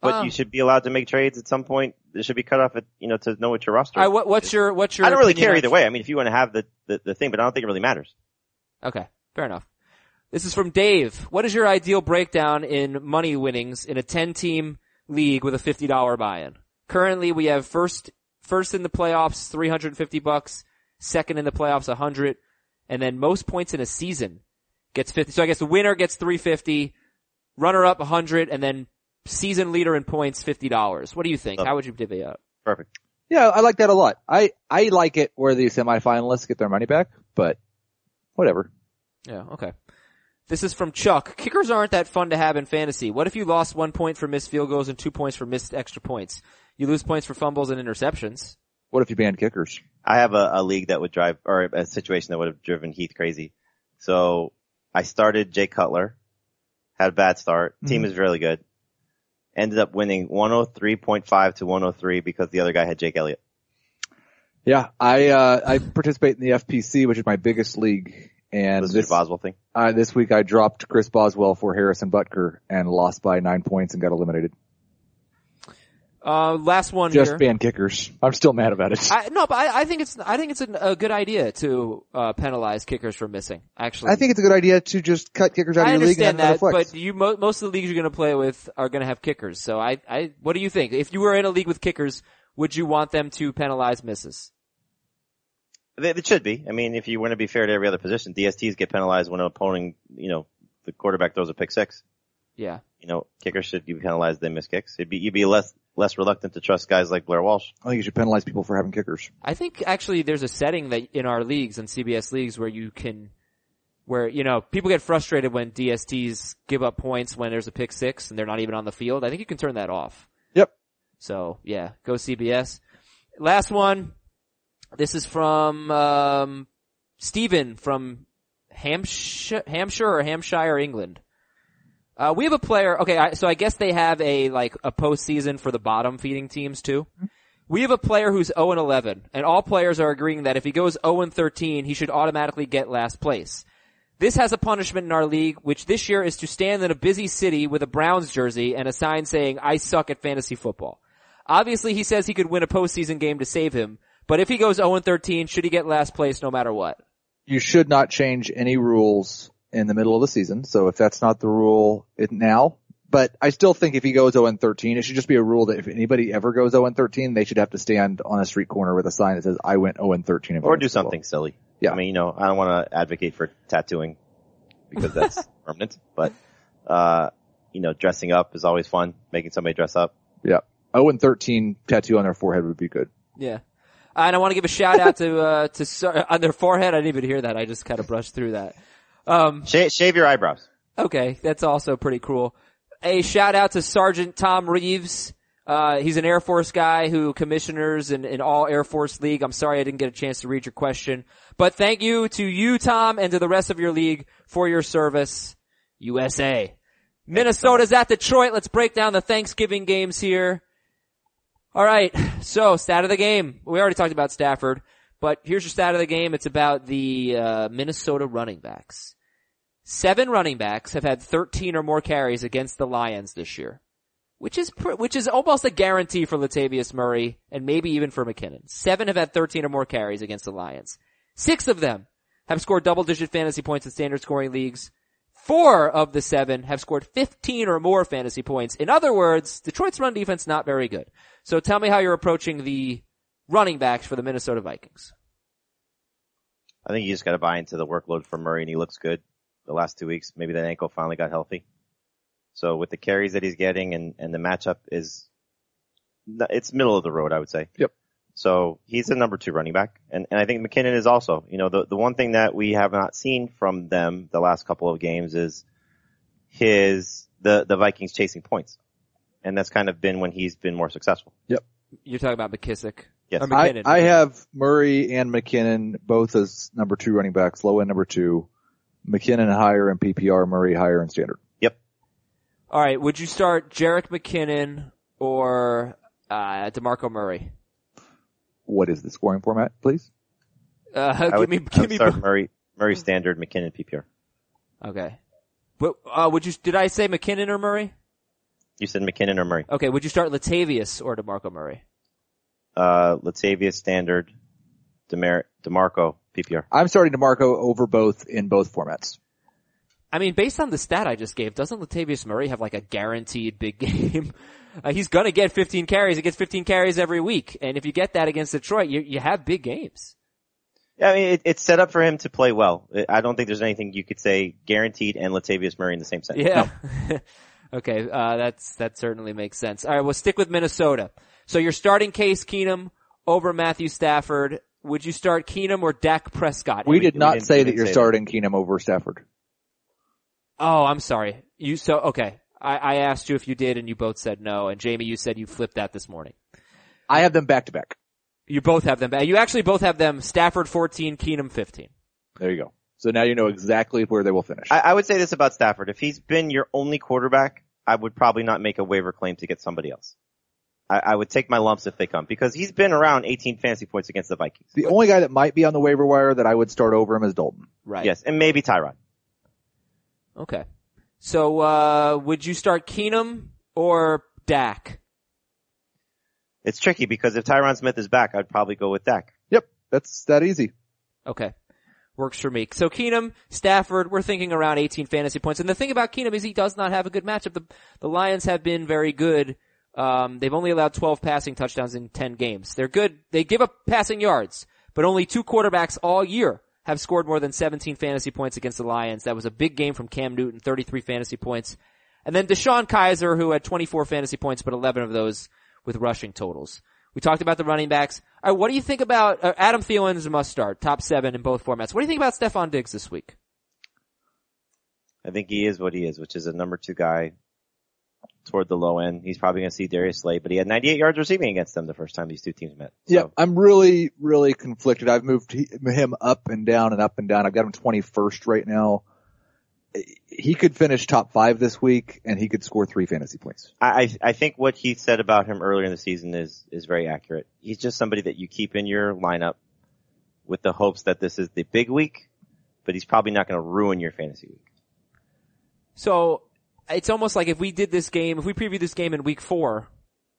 but Um, you should be allowed to make trades at some point. It should be cut off at, you know, to know what your roster is. what, what's your, what's your I don't really care either way. I mean, if you want to have the, the, the thing, but I don't think it really matters. Okay, fair enough. This is from Dave. What is your ideal breakdown in money winnings in a 10 team league with a $50 buy-in? Currently we have first, first in the playoffs, 350 bucks, second in the playoffs, a 100, and then most points in a season gets 50. So I guess the winner gets 350, runner up a 100, and then season leader in points $50. What do you think? Oh. How would you divvy up? Perfect. Yeah, I like that a lot. I, I like it where the semifinalists get their money back, but whatever. Yeah, okay. This is from Chuck. Kickers aren't that fun to have in fantasy. What if you lost one point for missed field goals and two points for missed extra points? You lose points for fumbles and interceptions. What if you banned kickers? I have a, a league that would drive, or a situation that would have driven Heath crazy. So I started Jay Cutler, had a bad start. Team mm-hmm. is really good. Ended up winning 103.5 to 103 because the other guy had Jake Elliott. Yeah, I, uh, I participate in the FPC, which is my biggest league. And This is this, Boswell thing. uh, this week I dropped Chris Boswell for Harrison Butker and lost by nine points and got eliminated. Uh, last one Just here. ban kickers. I'm still mad about it. I, I, no, but I, I think it's I think it's a, a good idea to uh, penalize kickers for missing. Actually, I think it's a good idea to just cut kickers out I of your league and understand that, but you mo- most of the leagues you're going to play with are going to have kickers. So I, I, what do you think? If you were in a league with kickers, would you want them to penalize misses? It, it should be. I mean, if you want to be fair to every other position, DSTs get penalized when an opponent, you know, the quarterback throws a pick six. Yeah. You know, kickers should be penalized they miss kicks. It'd be, you'd be less, less reluctant to trust guys like Blair Walsh. I think you should penalize people for having kickers. I think actually there's a setting that in our leagues and CBS leagues where you can, where, you know, people get frustrated when DSTs give up points when there's a pick six and they're not even on the field. I think you can turn that off. Yep. So yeah, go CBS. Last one. This is from, um, Stephen from Hampshire, Hampshire or Hampshire, England. Uh, we have a player, okay, I, so I guess they have a, like, a postseason for the bottom feeding teams too. We have a player who's 0 and 11, and all players are agreeing that if he goes 0 and 13, he should automatically get last place. This has a punishment in our league, which this year is to stand in a busy city with a Browns jersey and a sign saying, I suck at fantasy football. Obviously he says he could win a postseason game to save him, but if he goes 0 and 13, should he get last place no matter what? You should not change any rules in the middle of the season. So if that's not the rule it, now, but I still think if he goes 0 13, it should just be a rule that if anybody ever goes 0 13, they should have to stand on a street corner with a sign that says, I went 0 13. Or do something silly. Yeah. I mean, you know, I don't want to advocate for tattooing because that's (laughs) permanent, but, uh, you know, dressing up is always fun. Making somebody dress up. Yeah. 0 13 tattoo on their forehead would be good. Yeah. And I want to give a shout out to, uh, to, Sar- on their forehead. I didn't even hear that. I just kind of brushed through that. Um, Shave, shave your eyebrows. okay. That's also pretty cool. A shout out to Sergeant Tom Reeves. Uh, he's an Air Force guy who commissioners in, in all Air Force League. I'm sorry I didn't get a chance to read your question, but thank you to you, Tom, and to the rest of your league for your service. USA. Minnesota's at Detroit. Let's break down the Thanksgiving games here. All right. So stat of the game. We already talked about Stafford, but here's your stat of the game. It's about the uh, Minnesota running backs. Seven running backs have had 13 or more carries against the Lions this year, which is pr- which is almost a guarantee for Latavius Murray and maybe even for McKinnon. Seven have had 13 or more carries against the Lions. Six of them have scored double-digit fantasy points in standard scoring leagues. Four of the seven have scored 15 or more fantasy points. In other words, Detroit's run defense not very good. So tell me how you're approaching the running backs for the Minnesota Vikings. I think you just got to buy into the workload for Murray and he looks good the last two weeks. Maybe that ankle finally got healthy. So with the carries that he's getting and, and the matchup is, it's middle of the road, I would say. Yep. So he's a number two running back. And, and I think McKinnon is also, you know, the, the one thing that we have not seen from them the last couple of games is his, the, the Vikings chasing points. And that's kind of been when he's been more successful. Yep. You're talking about McKissic. Yes. Or I, McKinnon. I have Murray and McKinnon both as number two running backs, low end number two. McKinnon higher in PPR, Murray higher in standard. Yep. All right. Would you start Jerick McKinnon or uh, DeMarco Murray? What is the scoring format, please? Uh, (laughs) I give would, me, I give would me. start Murray, Murray standard, McKinnon PPR. Okay. But uh, would you? Did I say McKinnon or Murray? You said McKinnon or Murray? Okay. Would you start Latavius or DeMarco Murray? Uh, Latavius standard, Demar- DeMarco PPR. I'm starting DeMarco over both in both formats. I mean, based on the stat I just gave, doesn't Latavius Murray have like a guaranteed big (laughs) game? Uh, he's gonna get 15 carries. He gets 15 carries every week, and if you get that against Detroit, you you have big games. Yeah, I mean, it, it's set up for him to play well. I don't think there's anything you could say guaranteed and Latavius Murray in the same sentence. Yeah. (laughs) okay, uh, that's, that certainly makes sense. Alright, we'll stick with Minnesota. So you're starting Case Keenum over Matthew Stafford. Would you start Keenum or Dak Prescott? We we- did we not didn't- say that you're say that. starting Keenum over Stafford. Oh, I'm sorry. You, so, okay. I, I asked you if you did and you both said no, and Jamey, you said you flipped that this morning. I have them back to back. You both have them. Back. You actually both have them Stafford 14, Keenum 15. There you go. So now you know exactly where they will finish. I, I would say this about Stafford. If he's been your only quarterback, I would probably not make a waiver claim to get somebody else. I, I would take my lumps if they come because he's been around 18 fantasy points against the Vikings. the only guy that might be on the waiver wire that I would start over him is Dalton. Right. Yes, and maybe Tyrod. Okay. So, uh, would you start Keenum or Dak? It's tricky because if Tyron Smith is back, I'd probably go with Dak. Yep. That's that easy. Okay. Works for me. So Keenum, Stafford, we're thinking around 18 fantasy points. And the thing about Keenum is he does not have a good matchup. The, the Lions have been very good. Um, they've only allowed 12 passing touchdowns in 10 games. They're good. They give up passing yards, but only two quarterbacks all year have scored more than 17 fantasy points against the Lions. That was a big game from Cam Newton, 33 fantasy points. And then DeShone Kizer, who had 24 fantasy points, but 11 of those with rushing totals. We talked about the running backs. All right, what do you think about uh, Adam Thielen is a must start, top seven in both formats. What do you think about Stefon Diggs this week? I think he is what he is, which is a number two guy toward the low end. He's probably going to see Darius Slay, but he had 98 yards receiving against them the first time these two teams met. So, Yeah, I'm really, really conflicted. I've moved him up and down and up and down. I've got him 21st right now. He could finish top five this week and he could score three fantasy points. I, I I think what he said about him earlier in the season is, is very accurate. He's just somebody that you keep in your lineup with the hopes that this is the big week but he's probably not going to ruin your fantasy week. So it's almost like if we did this game, if we previewed this game in week four,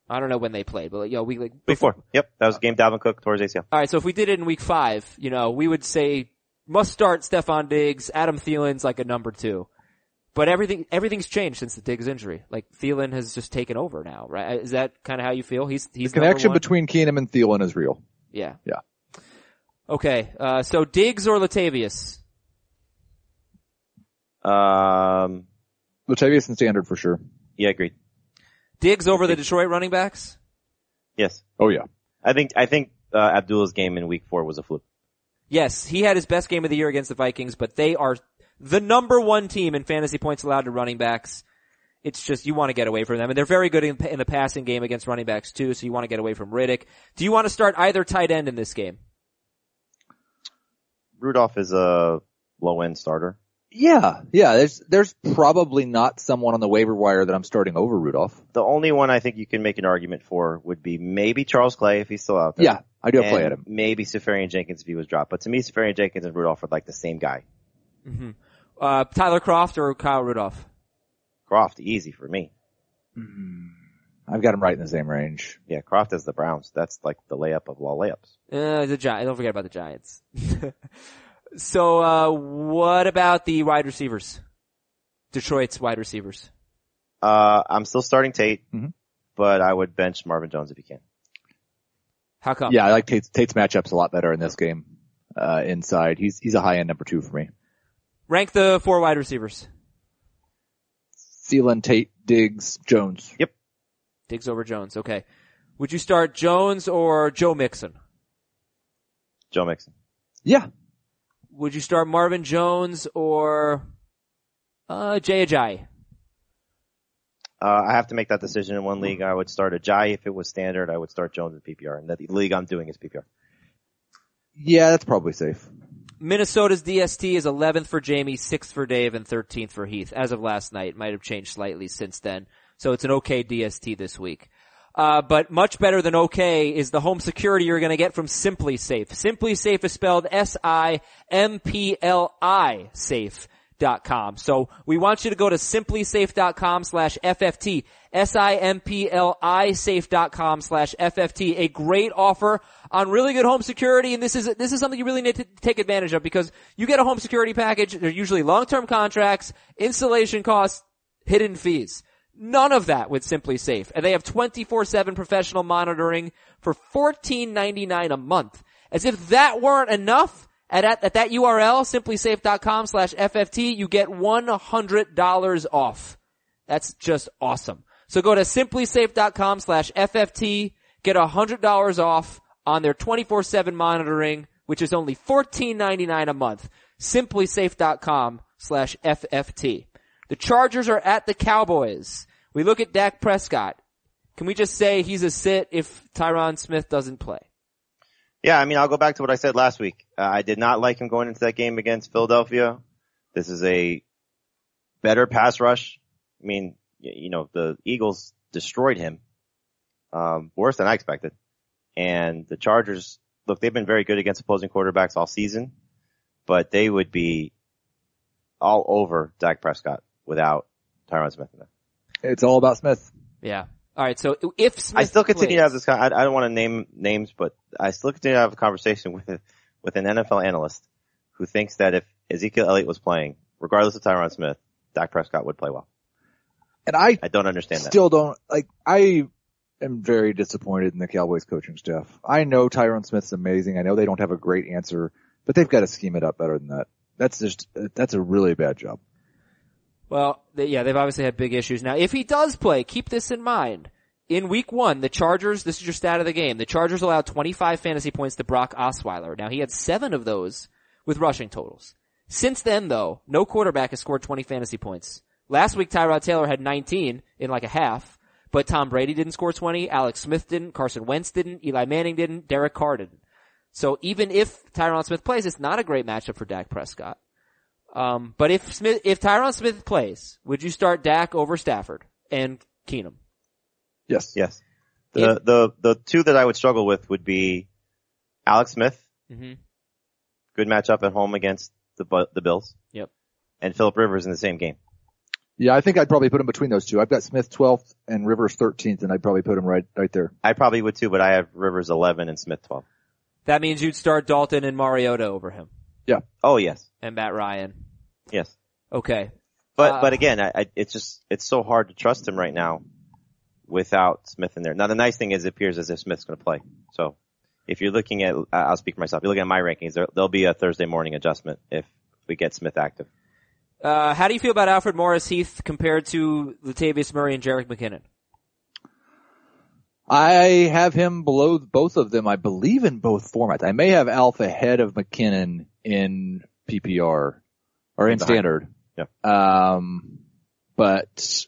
I don't know when they played, but you know, we like Week four. Yep. That was a game Dalvin Cook towards ACL. All right, so if we did it in week five, you know, we would say must start Stefon Diggs, Adam Thielen's like a number two. But everything, everything's changed since the Diggs injury. Like Thielen has just taken over now, right? Is that kind of how you feel? He's, he's The connection one? between Keenum and Thielen is real. Yeah. Yeah. Okay, uh, so Diggs or Latavius? Um, Latavius and Standard for sure. yeah, agreed. Diggs over the Detroit running backs? Yes. Oh yeah. I think, I think, uh, Abdullah's game in week four was a fluke. Yes, he had his best game of the year against the Vikings, but they are the number one team in fantasy points allowed to running backs. It's just you want to get away from them, and they're very good in, in the passing game against running backs too. So you want to get away from Riddick. Do you want to start either tight end in this game? Rudolph is a low end starter. Yeah, yeah. There's there's probably not someone on the waiver wire that I'm starting over Rudolph. The only one I think you can make an argument for would be maybe Charles Clay if he's still out there. Yeah, I do have play at him. Maybe Seferian-Jenkins if he was dropped. But to me, Seferian-Jenkins and Rudolph are like the same guy. Uh, Tyler Kroft or Kyle Rudolph? Kroft, easy for me. I've got him right in the same range. Yeah, Kroft has the Browns. That's like the layup of all layups. Uh, the Giants. Don't forget about the Giants. (laughs) so, uh, what about the wide receivers? Detroit's wide receivers. Uh, I'm still starting Tate, Mhm. but I would bench Marvin Jones if you can. How come? Yeah, I like Tate's, Tate's matchups a lot better in this game. Uh, inside, he's he's a high end number two for me. Rank the four wide receivers. Thielen, Tate, Diggs, Jones. Yep. Diggs over Jones. Okay. Would you start Jones or Joe Mixon? Joe Mixon. Yeah, Would you start Marvin Jones or uh, Jay Ajayi? Uh, I have to make that decision in one league. I would start Ajayi if it was standard. I would start Jones in PPR. And the league I'm doing is PPR. yeah, that's probably safe. Minnesota's DST is 11th for Jamey, 6th for Dave, and 13th for Heath. As of last night, might have changed slightly since then. So it's an okay DST this week. Uh, but much better than okay is the home security you're gonna get from SimpliSafe. Simply Safe is spelled S-I-M-P-L-I safe.com. So we want you to go to simplisafe.com slash FFT. S-I-M-P-L-I safe.com slash FFT. A great offer on really good home security. And this is, this is something you really need to take advantage of because you get a home security package. They're usually long-term contracts, installation costs, hidden fees. None of that with SimpliSafe. And they have 24-7 professional monitoring for $14.99 a month. As if that weren't enough, at, at, at that URL, simplisafe.com slash FFT, you get $100 off. That's just awesome. So go to simplisafe.com slash FFT, get $100 off on their 24-7 monitoring, which is only $14.99 a month. Simplisafe.com slash FFT. The Chargers are at the Cowboys. We look at Dak Prescott. Can we just say he's a sit if Tyron Smith doesn't play? Yeah, I mean, I'll go back to what I said last week. Uh, I did not like him going into that game against Philadelphia. This is a better pass rush. I mean, you know, the Eagles destroyed him, um, worse than I expected. And the Chargers, look, they've been very good against opposing quarterbacks all season, but they would be all over Dak Prescott without Tyron Smith in there. It's all about Smith. Yeah. All right. So if Smith I still continue plays, to have this. I, I don't want to name names, but I still continue to have a conversation with with an NFL analyst who thinks that if Ezekiel Elliott was playing, regardless of Tyron Smith, Dak Prescott would play well. And I I don't understand that. still don't like. I am very disappointed in the Cowboys coaching staff. I know Tyron Smith's amazing. I know they don't have a great answer, but they've got to scheme it up better than that. That's just that's a really bad job. Well, they, yeah, they've obviously had big issues. Now, if he does play, keep this in mind. In week one, the Chargers, this is your stat of the game, the Chargers allowed 25 fantasy points to Brock Osweiler. Now, he had seven of those with rushing totals. Since then, though, no quarterback has scored 20 fantasy points. Last week, Tyrod Taylor had 19 in like a half, but Tom Brady didn't score 20, Alex Smith didn't, Carson Wentz didn't, Eli Manning didn't, Derek Carr didn't. So even if Tyron Smith plays, it's not a great matchup for Dak Prescott. Um, but if Smith, if Tyron Smith plays, would you start Dak over Stafford and Keenum? Yes. Yes. The the the two that I would struggle with would be Alex Smith, Mm-hmm. good matchup at home against the the Bills. Yep. And Philip Rivers in the same game. Yeah, I think I'd probably put him between those two. I've got Smith 12th and Rivers 13th, and I'd probably put him right right there. I probably would too, but I have Rivers 11 and Smith 12. That means you'd start Dalton and Mariota over him Oh yes, and Matt Ryan. yes. Okay. But Uh, but again, I, I, it's just it's so hard to trust him right now without Smith in there. Now the nice thing is it appears as if Smith's going to play. So if you're looking at, I- I'll speak for myself. If you look at my rankings, there, there'll be a Thursday morning adjustment if we get Smith active. Uh, how do you feel about Alfred Morris Heath compared to Latavius Murray and Jerick McKinnon? I have him below both of them, I believe in both formats. I may have Alf ahead of McKinnon in PPR or in standard. Yeah. Um, but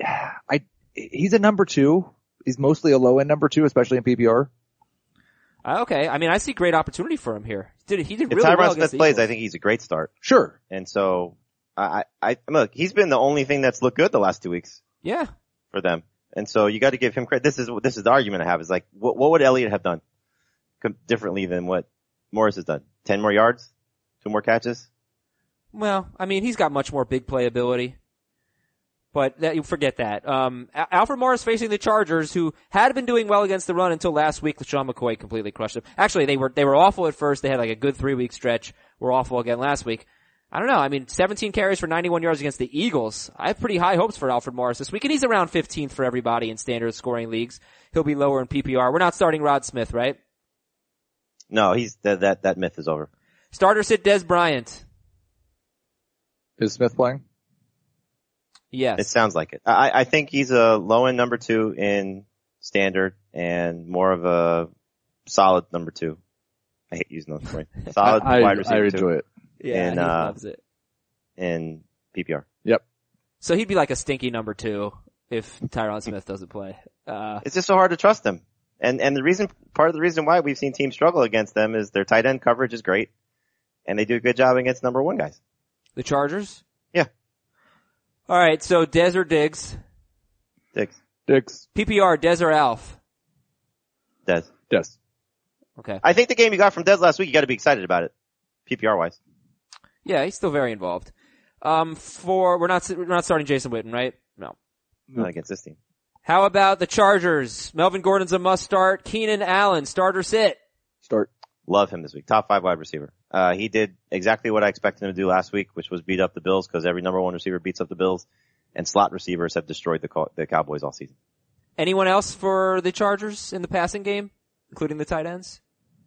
I, he's a number two. He's mostly a low end number two, especially in PPR. Uh, okay. I mean, I see great opportunity for him here. He did, he did If really Tyron well Smith against the plays, I think he's a great start. Sure. And so I, I, I look, he's been the only thing that's looked good the last two weeks Yeah. for them. And so you got to give him credit. This is this is the argument I have is like, what, what would Elliott have done differently than what Morris has done? Ten more yards, two more catches. Well, I mean, he's got much more big playability. But that, you forget that. Um, Alfred Morris facing the Chargers, who had been doing well against the run until last week. LeSean McCoy completely crushed them. Actually, they were they were awful at first. They had like a good three week stretch. Were awful again last week. I don't know. I mean, 17 carries for 91 yards against the Eagles. I have pretty high hopes for Alfred Morris this week, and he's around 15th for everybody in standard scoring leagues. He'll be lower in PPR. We're not starting Rod Smith, right? No, he's that that that myth is over. Starter sit Dez Bryant. Is Smith playing? Yes. It sounds like it. I, I think he's a low end number two in standard and more of a solid number two. I hate using those words. (laughs) Solid I, wide I receiver two enjoy it. yeah, and, he uh, loves it. in PPR. Yep. So he'd be like a stinky number two if Tyron Smith doesn't play. Uh, It's just so hard to trust them. And and the reason part of the reason why we've seen teams struggle against them is their tight end coverage is great, and they do a good job against number one guys. the Chargers? Yeah. Alright, so Dez or Diggs. Dix, Diggs. PPR, Dez or Alf. Dez. Yes. Okay. I think the game you got from Dez last week, you got to be excited about it, PPR wise. Yeah, he's still very involved. Um, for, we're not, we're not starting Jason Witten, right? No. Not against this team. How about the Chargers? Melvin Gordon's a must start. Keenan Allen, starter sit. Start. Love him this week. Top five wide receiver. Uh, he did exactly what I expected him to do last week, which was beat up the Bills because every number one receiver beats up the Bills, and slot receivers have destroyed the, Cow- the Cowboys all season. Anyone else for the Chargers in the passing game? Including the tight ends?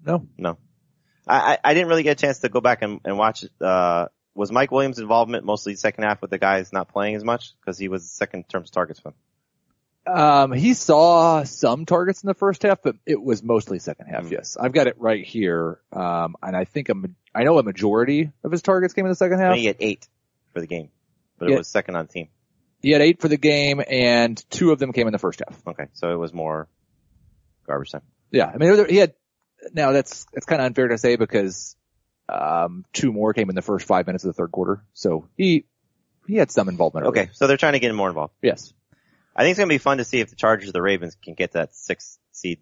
No. No. I, I, I didn't really get a chance to go back and, and watch, uh, was Mike Williams' involvement mostly second half with the guys not playing as much? Cause he was second in terms of targets for him. Um, he saw some targets in the first half, but it was mostly second half. Mm. Yes, I've got it right here. Um, and I think a, ma- I know a majority of his targets came in the second half. he had eight for the game, but it was second on team. He had eight for the game, and two of them came in the first half. Okay. So it was more garbage time. Yeah, I mean, he had. Now that's that's kind of unfair to say because um, two more came in the first five minutes of the third quarter, so he he had some involvement. early. Okay. So they're trying to get him more involved. Yes. I think it's going to be fun to see if the Chargers or the Ravens can get that sixth seed.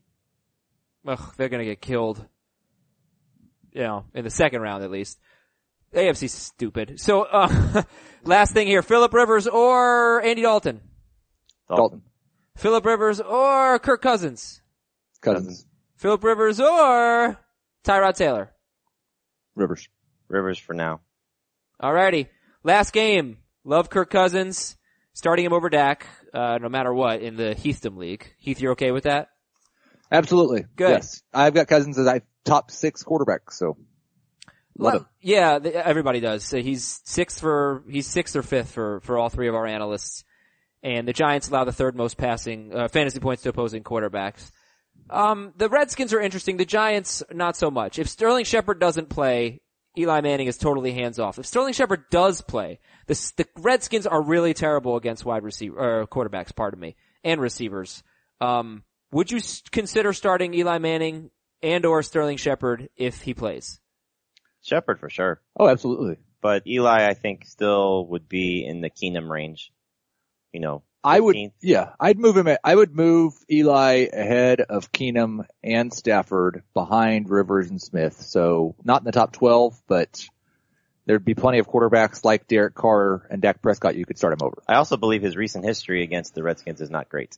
Ugh, they're gonna get killed. You know, in the second round at least. AFC's stupid. So, uh, (laughs) last thing here, Philip Rivers or Andy Dalton? Dalton Philip Rivers or Kirk Cousins? Cousins Philip Rivers or Tyrod Taylor? Rivers. Rivers for now. Alrighty. Last game. Love Kirk Cousins. Starting him over Dak, uh, no matter what, in the Heathdom League. Heath, you're okay with that? Absolutely. Good. Yes, I've got Cousins as I top six quarterback. So love Well, him. Yeah, everybody does. So he's sixth for, he's sixth or fifth for, for all three of our analysts. And the Giants allow the third most passing, uh, fantasy points to opposing quarterbacks. Um, the Redskins are interesting. The Giants, not so much. If Sterling Shepard doesn't play, Eli Manning is totally hands off. If Sterling Shepard does play, the, the Redskins are really terrible against wide receiver, or quarterbacks, pardon me, and receivers. Um, would you consider starting Eli Manning and or Sterling Shepard if he plays? Shepard for sure. Oh, absolutely. But Eli, I think, still would be in the Keenum range. You know, I would, yeah, I'd move him. I would move Eli ahead of Keenum and Stafford behind Rivers and Smith. So not in the top 12, but there'd be plenty of quarterbacks like Derek Carr and Dak Prescott. You could start him over. I also believe his recent history against the Redskins is not great.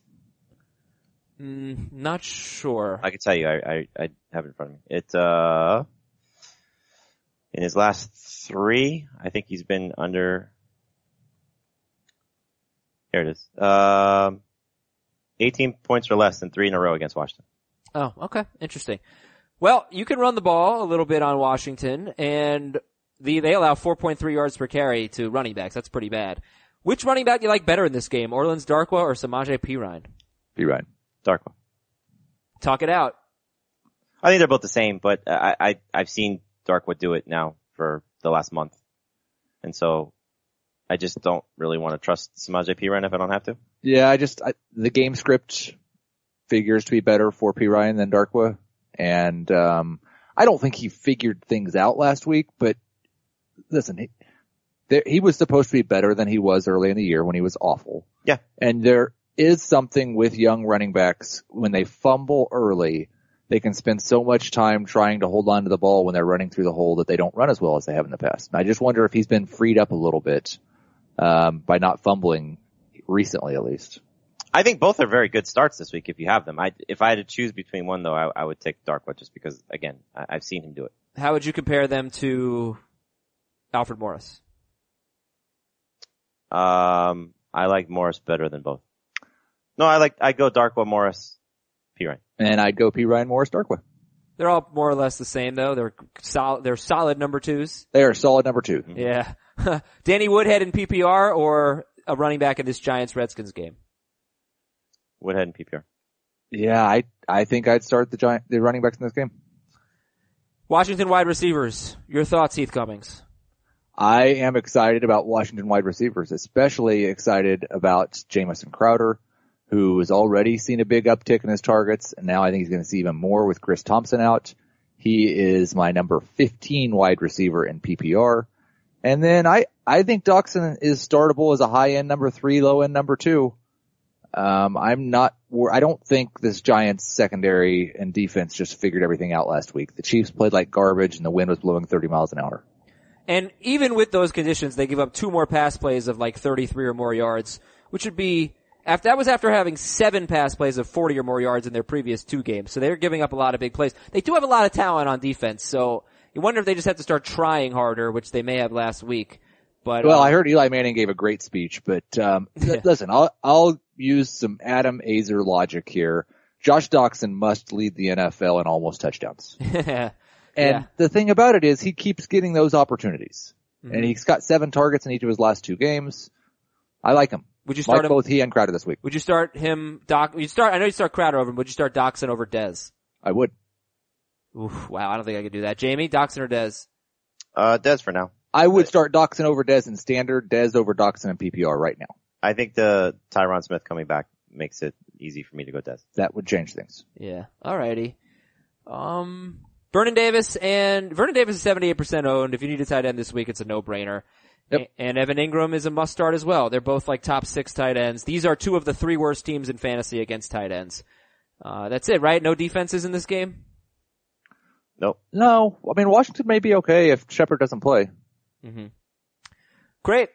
Mm, not sure. I can tell you, I, I, I have it in front of me. It's, uh, in his last three, I think he's been under, here it is, um, 18 points or less than three in a row against Washington. Oh, okay. Interesting. Well, you can run the ball a little bit on Washington and the, they allow 4.3 yards per carry to running backs. That's pretty bad. Which running back do you like better in this game? Orleans Darkwa or Samaje Perine? Be right. Darkwa. Talk it out. I think they're both the same, but I, I, I've seen Darkwa do it now for the last month. And so I just don't really want to trust Samaje Perine if I don't have to. Yeah, I just, I, the game script figures to be better for Perine than Darkwa. And, um, I don't think he figured things out last week, but listen, he, there, he was supposed to be better than he was early in the year when he was awful. Yeah. And there is something with young running backs when they fumble early, they can spend so much time trying to hold on to the ball when they're running through the hole that they don't run as well as they have in the past. And I just wonder if he's been freed up a little bit, um, by not fumbling recently at least. I think both are very good starts this week if you have them. I, if I had to choose between one though, I, I would take Darkwa just because, again, I, I've seen him do it. How would you compare them to Alfred Morris? Um, I like Morris better than both. No, I like, I go Darkwa, Morris, Perine. And I'd go Perine Morris Darkwa. They're all more or less the same though. They're solid, they're solid number twos. They are solid number two. Yeah. (laughs) Danny Woodhead in PPR or a running back in this Giants Redskins game? Woodhead in PPR. Yeah, I I think I'd start the giant the running backs in this game. Washington wide receivers. Your thoughts, Heath Cummings? I am excited about Washington wide receivers, especially excited about Jamison Crowder, who has already seen a big uptick in his targets, and now I think he's going to see even more with Chris Thompson out. He is my number 15 wide receiver in PPR. And then I, I think Doctson is startable as a high end number three, low end number two. Um, I'm not, I don't think this Giants secondary and defense just figured everything out last week. The Chiefs played like garbage and the wind was blowing 30 miles an hour. And even with those conditions, they give up two more pass plays of like 33 or more yards, which would be after that was after having seven pass plays of 40 or more yards in their previous two games. So they're giving up a lot of big plays. They do have a lot of talent on defense, so you wonder if they just have to start trying harder, which they may have last week. But Well, uh, I heard Eli Manning gave a great speech, but um, (laughs) l- listen, I'll I'll use some Adam Aizer logic here. Josh Doctson must lead the NFL in almost touchdowns. (laughs) And Yeah. the thing about it is he keeps getting those opportunities. Mm-hmm. And he's got seven targets in each of his last two games. I like him. would you start Like him? both he and Crowder this week. Would you start him? Doc? You start. I know you start Crowder over him. Would you start Doctson over Dez? I would. Oof, wow, I don't think I could do that. Jamey, Doctson or Dez? Uh, Dez for now. I would start Doctson over Dez in standard, Dez over Doctson in PPR right now. I think the Tyron Smith coming back makes it easy for me to go Dez. That would change things. Yeah. Alrighty. Um, Vernon Davis and Vernon Davis is 78% owned. If you need a tight end this week, it's a no-brainer. Yep. And Evan Engram is a must start as well. They're both like top six tight ends. These are two of the three worst teams in fantasy against tight ends. Uh, that's it, right? No defenses in this game? Nope. No, I mean Washington may be okay if Shepard doesn't play. Mm-hmm. Great.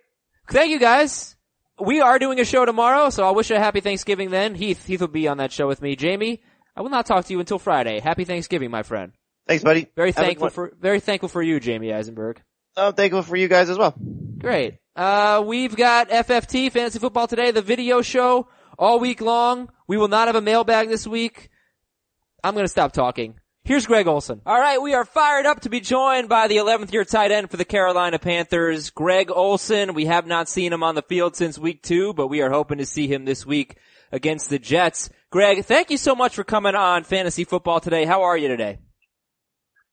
Thank you guys. We are doing a show tomorrow, so I'll wish you a happy Thanksgiving then. Heath, Heath will be on that show with me. Jamey, I will not talk to you until Friday. Happy Thanksgiving, my friend. Thanks, buddy. Very Have thankful for, very thankful for you, Jamey Eisenberg. I'm thankful for you guys as well. Great. Uh, we've got FFT, Fantasy Football Today, the video show all week long. We will not have a mailbag this week. I'm gonna stop talking. Here's Greg Olsen. Alright, we are fired up to be joined by the 11th year tight end for the Carolina Panthers, Greg Olsen. We have not seen him on the field since week two, but we are hoping to see him this week against the Jets. Greg, thank you so much for coming on Fantasy Football Today. How are you today?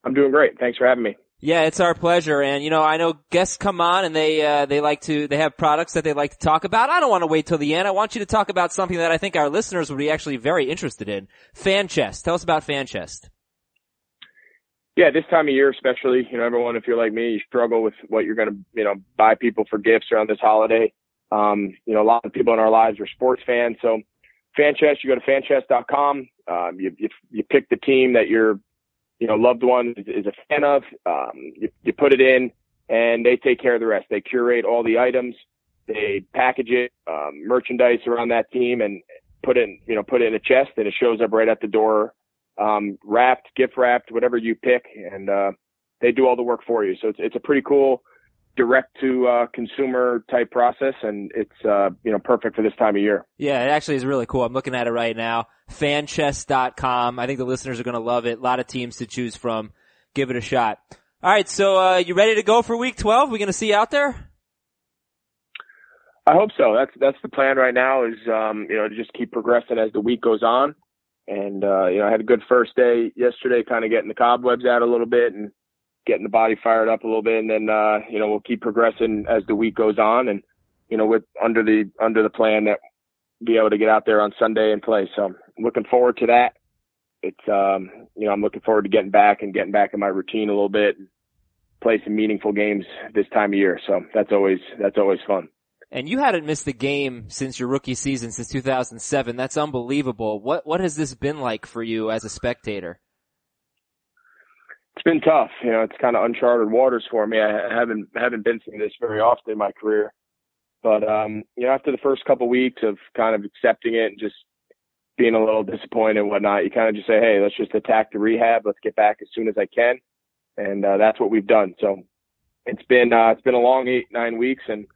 I'm doing great. Thanks for having me. Yeah, it's our pleasure. And you know, I know guests come on and they uh, they like to they have products that they like to talk about. I don't want to wait till the end. I want you to talk about something that I think our listeners would be actually very interested in. FanChest. Tell us about FanChest. Yeah, this time of year especially, you know, everyone, if you're like me, you struggle with what you're going to, you know, buy people for gifts around this holiday. Um, you know, a lot of people in our lives are sports fans. So FanChest, you go to fanchest.com. Um, you, you, you pick the team that your, you know, loved one is, is a fan of. Um, you, you put it in and they take care of the rest. They curate all the items. They package it, um, merchandise around that team and put in, you know, put it in a chest and it shows up right at the door, um, wrapped, gift wrapped, whatever you pick. And, uh, they do all the work for you. So it's, it's a pretty cool, direct to uh, consumer type process, and it's uh, you know perfect for this time of year. Yeah, it actually is really cool. I'm looking at it right now. Fanchest.com. I think the listeners are going to love it. A lot of teams to choose from. Give it a shot. All right, so uh, you ready to go for Week 12? We going to see you out there? I hope so. That's that's the plan right now. Is um, you know to just keep progressing as the week goes on, and uh, you know I had a good first day yesterday, kind of getting the cobwebs out a little bit and getting the body fired up a little bit, and then uh, you know we'll keep progressing as the week goes on, and you know with under the under the plan that be able to get out there on Sunday and play. So I'm looking forward to that. It's um, you know I'm looking forward to getting back and getting back in my routine a little bit, and play some meaningful games this time of year. So that's always that's always fun. And you hadn't missed a game since your rookie season since 2007. That's unbelievable. What what has this been like for you as a spectator? it's been tough. You know, it's kind of uncharted waters for me. I haven't haven't been through this very often in my career, but um, you know, after the first couple weeks of kind of accepting it and just being a little disappointed and whatnot, you kind of just say, hey, let's just attack the rehab. Let's get back as soon as I can, and uh, that's what we've done. So it's been uh, it's been a long eight nine weeks, and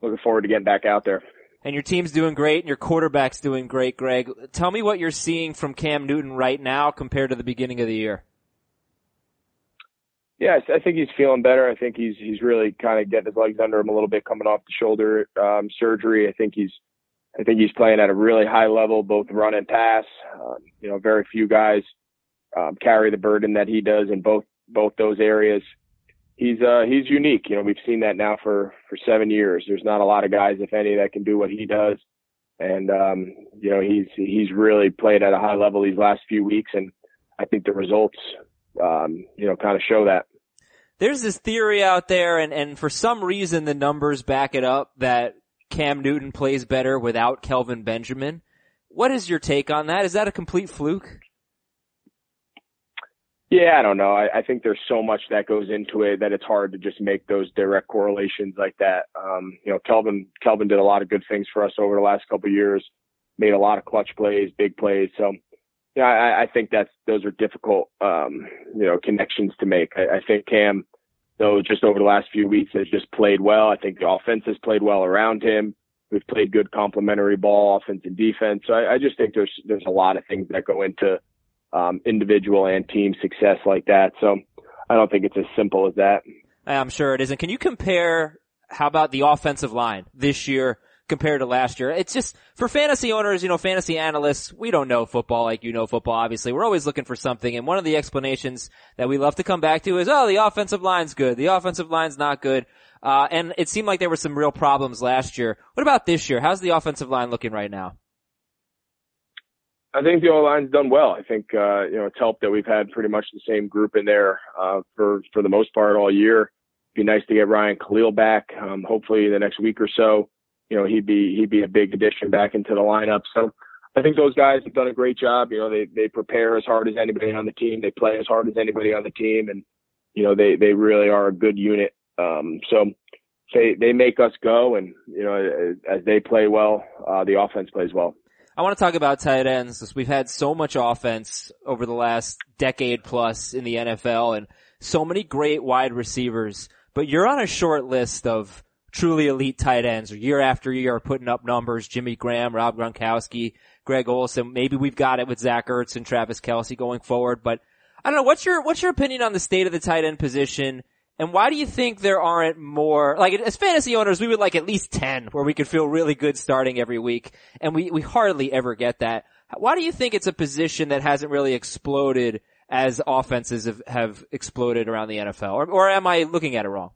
looking forward to getting back out there. And your team's doing great, and your quarterback's doing great, Greg. Tell me what you're seeing from Cam Newton right now compared to the beginning of the year. Yeah, I think he's feeling better. I think he's he's really kind of getting his legs under him a little bit coming off the shoulder um, surgery. I think he's I think he's playing at a really high level, both run and pass. Um, you know, very few guys um, carry the burden that he does in both both those areas. He's uh he's unique. You know, we've seen that now for for seven years. There's not a lot of guys, if any, that can do what he does. And um, you know, he's he's really played at a high level these last few weeks, and I think the results um, you know, kind of show that. There's this theory out there, and, and for some reason the numbers back it up that Cam Newton plays better without Kelvin Benjamin. What is your take on that? Is that a complete fluke? Yeah, I don't know. I, I think there's so much that goes into it that it's hard to just make those direct correlations like that. Um, you know, Kelvin Kelvin did a lot of good things for us over the last couple of years, made a lot of clutch plays, big plays. So yeah, I, I think that's those are difficult, um, you know, connections to make. I, I think Cam, though, just over the last few weeks has just played well. I think the offense has played well around him. We've played good complementary ball, offense and defense. So I, I just think there's there's a lot of things that go into um, individual and team success like that. So I don't think it's as simple as that. I'm sure it isn't. Can you compare? How about the offensive line this year compared to last year. It's just for fantasy owners, you know, fantasy analysts, we don't know football like you know football, obviously. We're always looking for something. And one of the explanations that we love to come back to is, oh, the offensive line's good. The offensive line's not good. Uh, and it seemed like there were some real problems last year. What about this year? How's the offensive line looking right now? I think the O line's done well. I think uh, you know it's helped that we've had pretty much the same group in there uh, for for the most part all year. It'd be nice to get Ryan Kalil back. Um, hopefully the next week or so you know, he'd be he'd be a big addition back into the lineup. So I think those guys have done a great job. You know, they they prepare as hard as anybody on the team. They play as hard as anybody on the team, and you know they they really are a good unit. Um, so they they make us go, and you know as they play well, uh, the offense plays well. I want to talk about tight ends. because We've had so much offense over the last decade plus in the NFL, and so many great wide receivers. But you're on a short list of truly elite tight ends or year after year are putting up numbers. Jimmy Graham, Rob Gronkowski, Greg Olsen. Maybe we've got it with Zach Ertz and Travis Kelce going forward, but I don't know. What's your, what's your opinion on the state of the tight end position? And why do you think there aren't more, like as fantasy owners, we would like at least 10 where we could feel really good starting every week. And we, we hardly ever get that. Why do you think it's a position that hasn't really exploded as offenses have, have exploded around the NFL? Or, or am I looking at it wrong?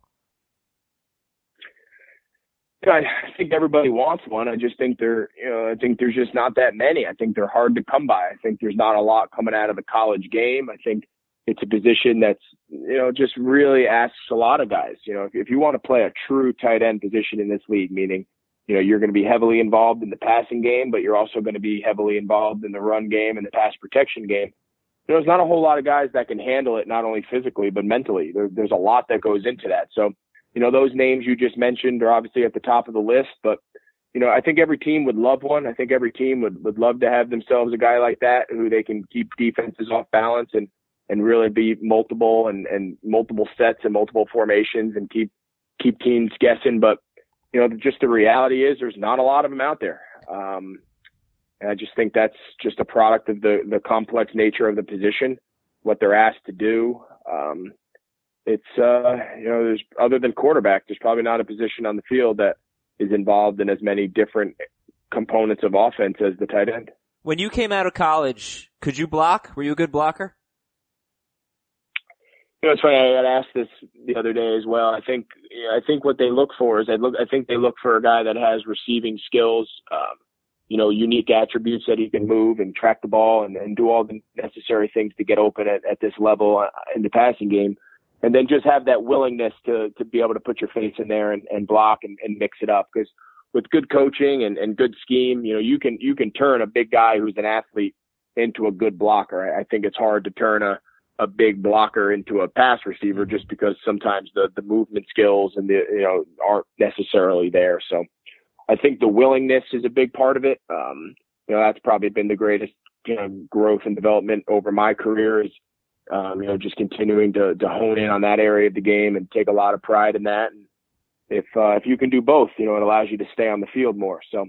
I think everybody wants one. I just think there, you know, I think there's just not that many. I think they're hard to come by. I think there's not a lot coming out of the college game. I think it's a position that's, you know, just really asks a lot of guys. You know, if, if you want to play a true tight end position in this league, meaning you know, you're going to be heavily involved in the passing game, but you're also going to be heavily involved in the run game and the pass protection game. You know, there's not a whole lot of guys that can handle it, not only physically, but mentally. There, there's a lot that goes into that. So, you know, those names you just mentioned are obviously at the top of the list, but you know, I think every team would love one. I think every team would, would love to have themselves a guy like that who they can keep defenses off balance and, and really be multiple and, and multiple sets and multiple formations and keep, keep teams guessing. But, you know, just the reality is there's not a lot of them out there. Um, and I just think that's just a product of the, the complex nature of the position, what they're asked to do. Um, it's, uh, you know, there's other than quarterback, there's probably not a position on the field that, is involved in as many different components of offense as the tight end. When you came out of college, could you block? Were you a good blocker? You know, it's funny. I got asked this the other day as well. I think, I think what they look for is I look, I think they look for a guy that has receiving skills, um, you know, unique attributes that he can move and track the ball and, and do all the necessary things to get open at, at this level uh, in the passing game and then just have that willingness to to be able to put your face in there and, and block and, and mix it up because with good coaching and, and good scheme, you know, you can you can turn a big guy who's an athlete into a good blocker. I think it's hard to turn a a big blocker into a pass receiver just because sometimes the the movement skills and the you know aren't necessarily there. So I think the willingness is a big part of it. Um, you know, that's probably been the greatest you know growth and development over my career is um, you know, just continuing to, to hone in on that area of the game and take a lot of pride in that. And if, uh, if you can do both, you know, it allows you to stay on the field more. So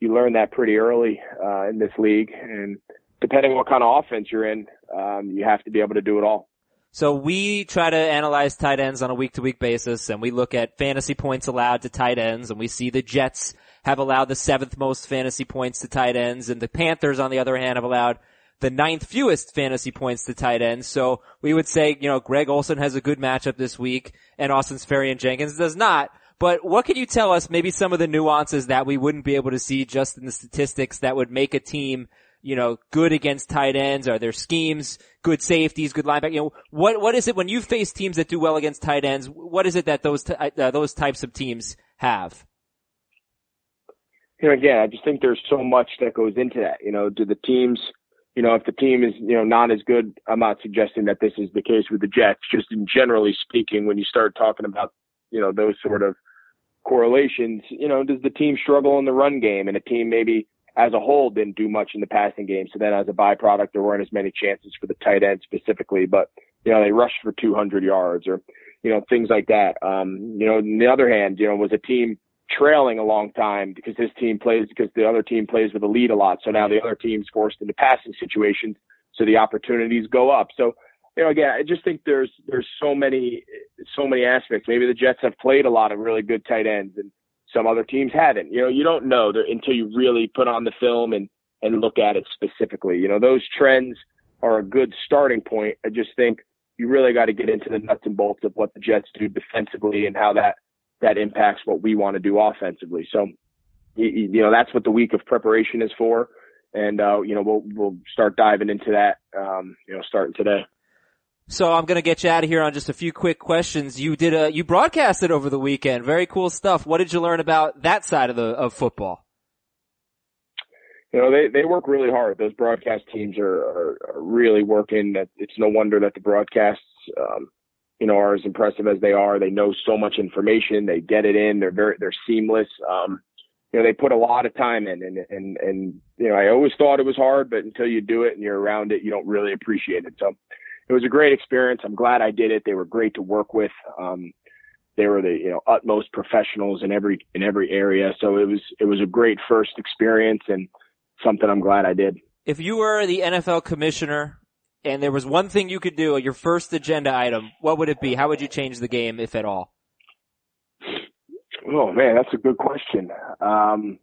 you learn that pretty early, uh, in this league. And depending on what kind of offense you're in, um, you have to be able to do it all. So we try to analyze tight ends on a week to week basis and we look at fantasy points allowed to tight ends and we see the Jets have allowed the seventh most fantasy points to tight ends and the Panthers on the other hand have allowed the ninth fewest fantasy points to tight ends. So we would say, you know, Greg Olsen has a good matchup this week and Austin Seferian-Jenkins does not. But what can you tell us maybe some of the nuances that we wouldn't be able to see just in the statistics that would make a team, you know, good against tight ends? Are there schemes, good safeties, good linebacker? You know, what, what is it when you face teams that do well against tight ends? What is it that those, t- uh, those types of teams have? You know, again, I just think there's so much that goes into that. You know, do the teams, you know, if the team is, you know, not as good, I'm not suggesting that this is the case with the Jets. Just in generally speaking, when you start talking about, you know, those sort of correlations, you know, does the team struggle in the run game and a team maybe as a whole didn't do much in the passing game. So then as a byproduct, there weren't as many chances for the tight end specifically, but, you know, they rushed for 200 yards or, you know, things like that. Um, you know, on the other hand, you know, was a team trailing a long time because his team plays because the other team plays with a lead a lot. So now the other team's forced into passing situations, so the opportunities go up. So you know, again, I just think there's there's so many so many aspects. Maybe the Jets have played a lot of really good tight ends, and some other teams haven't. You know, you don't know until you really put on the film and and look at it specifically. You know, those trends are a good starting point. I just think you really got to get into the nuts and bolts of what the Jets do defensively and how that that impacts what we want to do offensively. So, you, you know, that's what the week of preparation is for. And, uh, you know, we'll, we'll start diving into that, um, you know, starting today. So I'm going to get you out of here on just a few quick questions. You did a, you broadcasted over the weekend. Very cool stuff. What did you learn about that side of the, of football? You know, they, they work really hard. Those broadcast teams are, are, are really working. It's no wonder that the broadcasts, um, you know, are as impressive as they are. They know so much information. They get it in. They're very, they're seamless. Um, you know, they put a lot of time in and, and, and, you know, I always thought it was hard, but until you do it and you're around it, you don't really appreciate it. So it was a great experience. I'm glad I did it. They were great to work with. Um, they were the, you know, utmost professionals in every, in every area. So it was, it was a great first experience and something I'm glad I did. If you were the NFL commissioner and there was one thing you could do, your first agenda item, what would it be? How would you change the game, if at all? Oh man, that's a good question. Um,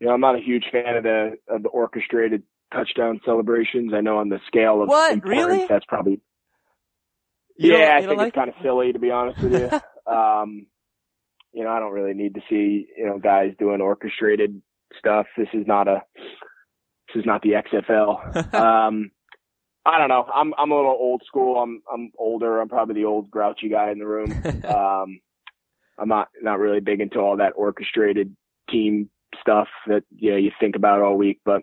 you know, I'm not a huge fan of the of the orchestrated touchdown celebrations. I know on the scale of what really that's probably you yeah. I think like it's kind of silly to be honest with you. (laughs) um, you know, I don't really need to see you know guys doing orchestrated stuff. This is not a this is not the XFL. (laughs) um, I don't know. I'm I'm a little old school. I'm I'm older. I'm probably the old grouchy guy in the room. (laughs) um, I'm not not really big into all that orchestrated team stuff that you know you think about all week. But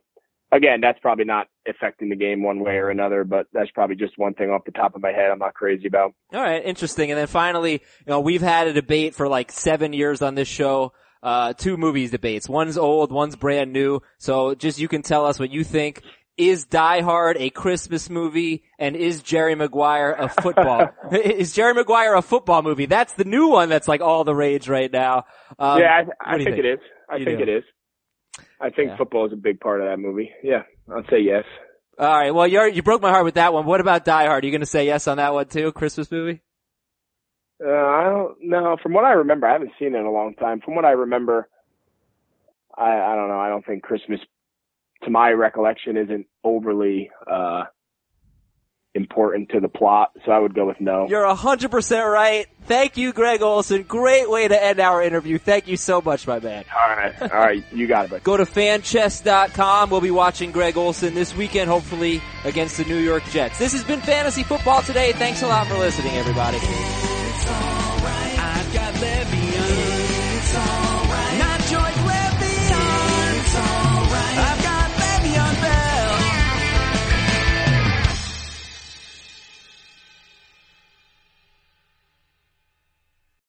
again, that's probably not affecting the game one way or another. But that's probably just one thing off the top of my head. I'm not crazy about. All right, interesting. And then finally, you know, we've had a debate for like seven years on this show. Uh, two movies debates. One's old, one's brand new. So just you can tell us what you think. Is Die Hard a Christmas movie? And is Jerry Maguire a football? (laughs) (laughs) is Jerry Maguire a football movie? That's the new one that's like all the rage right now. Um, yeah, I, I think, think, it is. I you think do? it is. I think Yeah. football is a big part of that movie. Yeah, I'll say yes. All right. Well, you you broke my heart with that one. What about Die Hard? Are you going to say yes on that one too? Christmas movie? Uh, I don't know. From what I remember, I haven't seen it in a long time. From what I remember, I, I don't know. I don't think Christmas, to my recollection, isn't overly uh, important to the plot. So I would go with no. You're hundred percent right. Thank you, Greg Olsen. Great way to end our interview. Thank you so much, my man. all right, all right, you got it. But Go to fanchest.com. We'll be watching Greg Olsen this weekend, hopefully against the New York Jets. This has been Fantasy Football today. Thanks a lot for listening, everybody.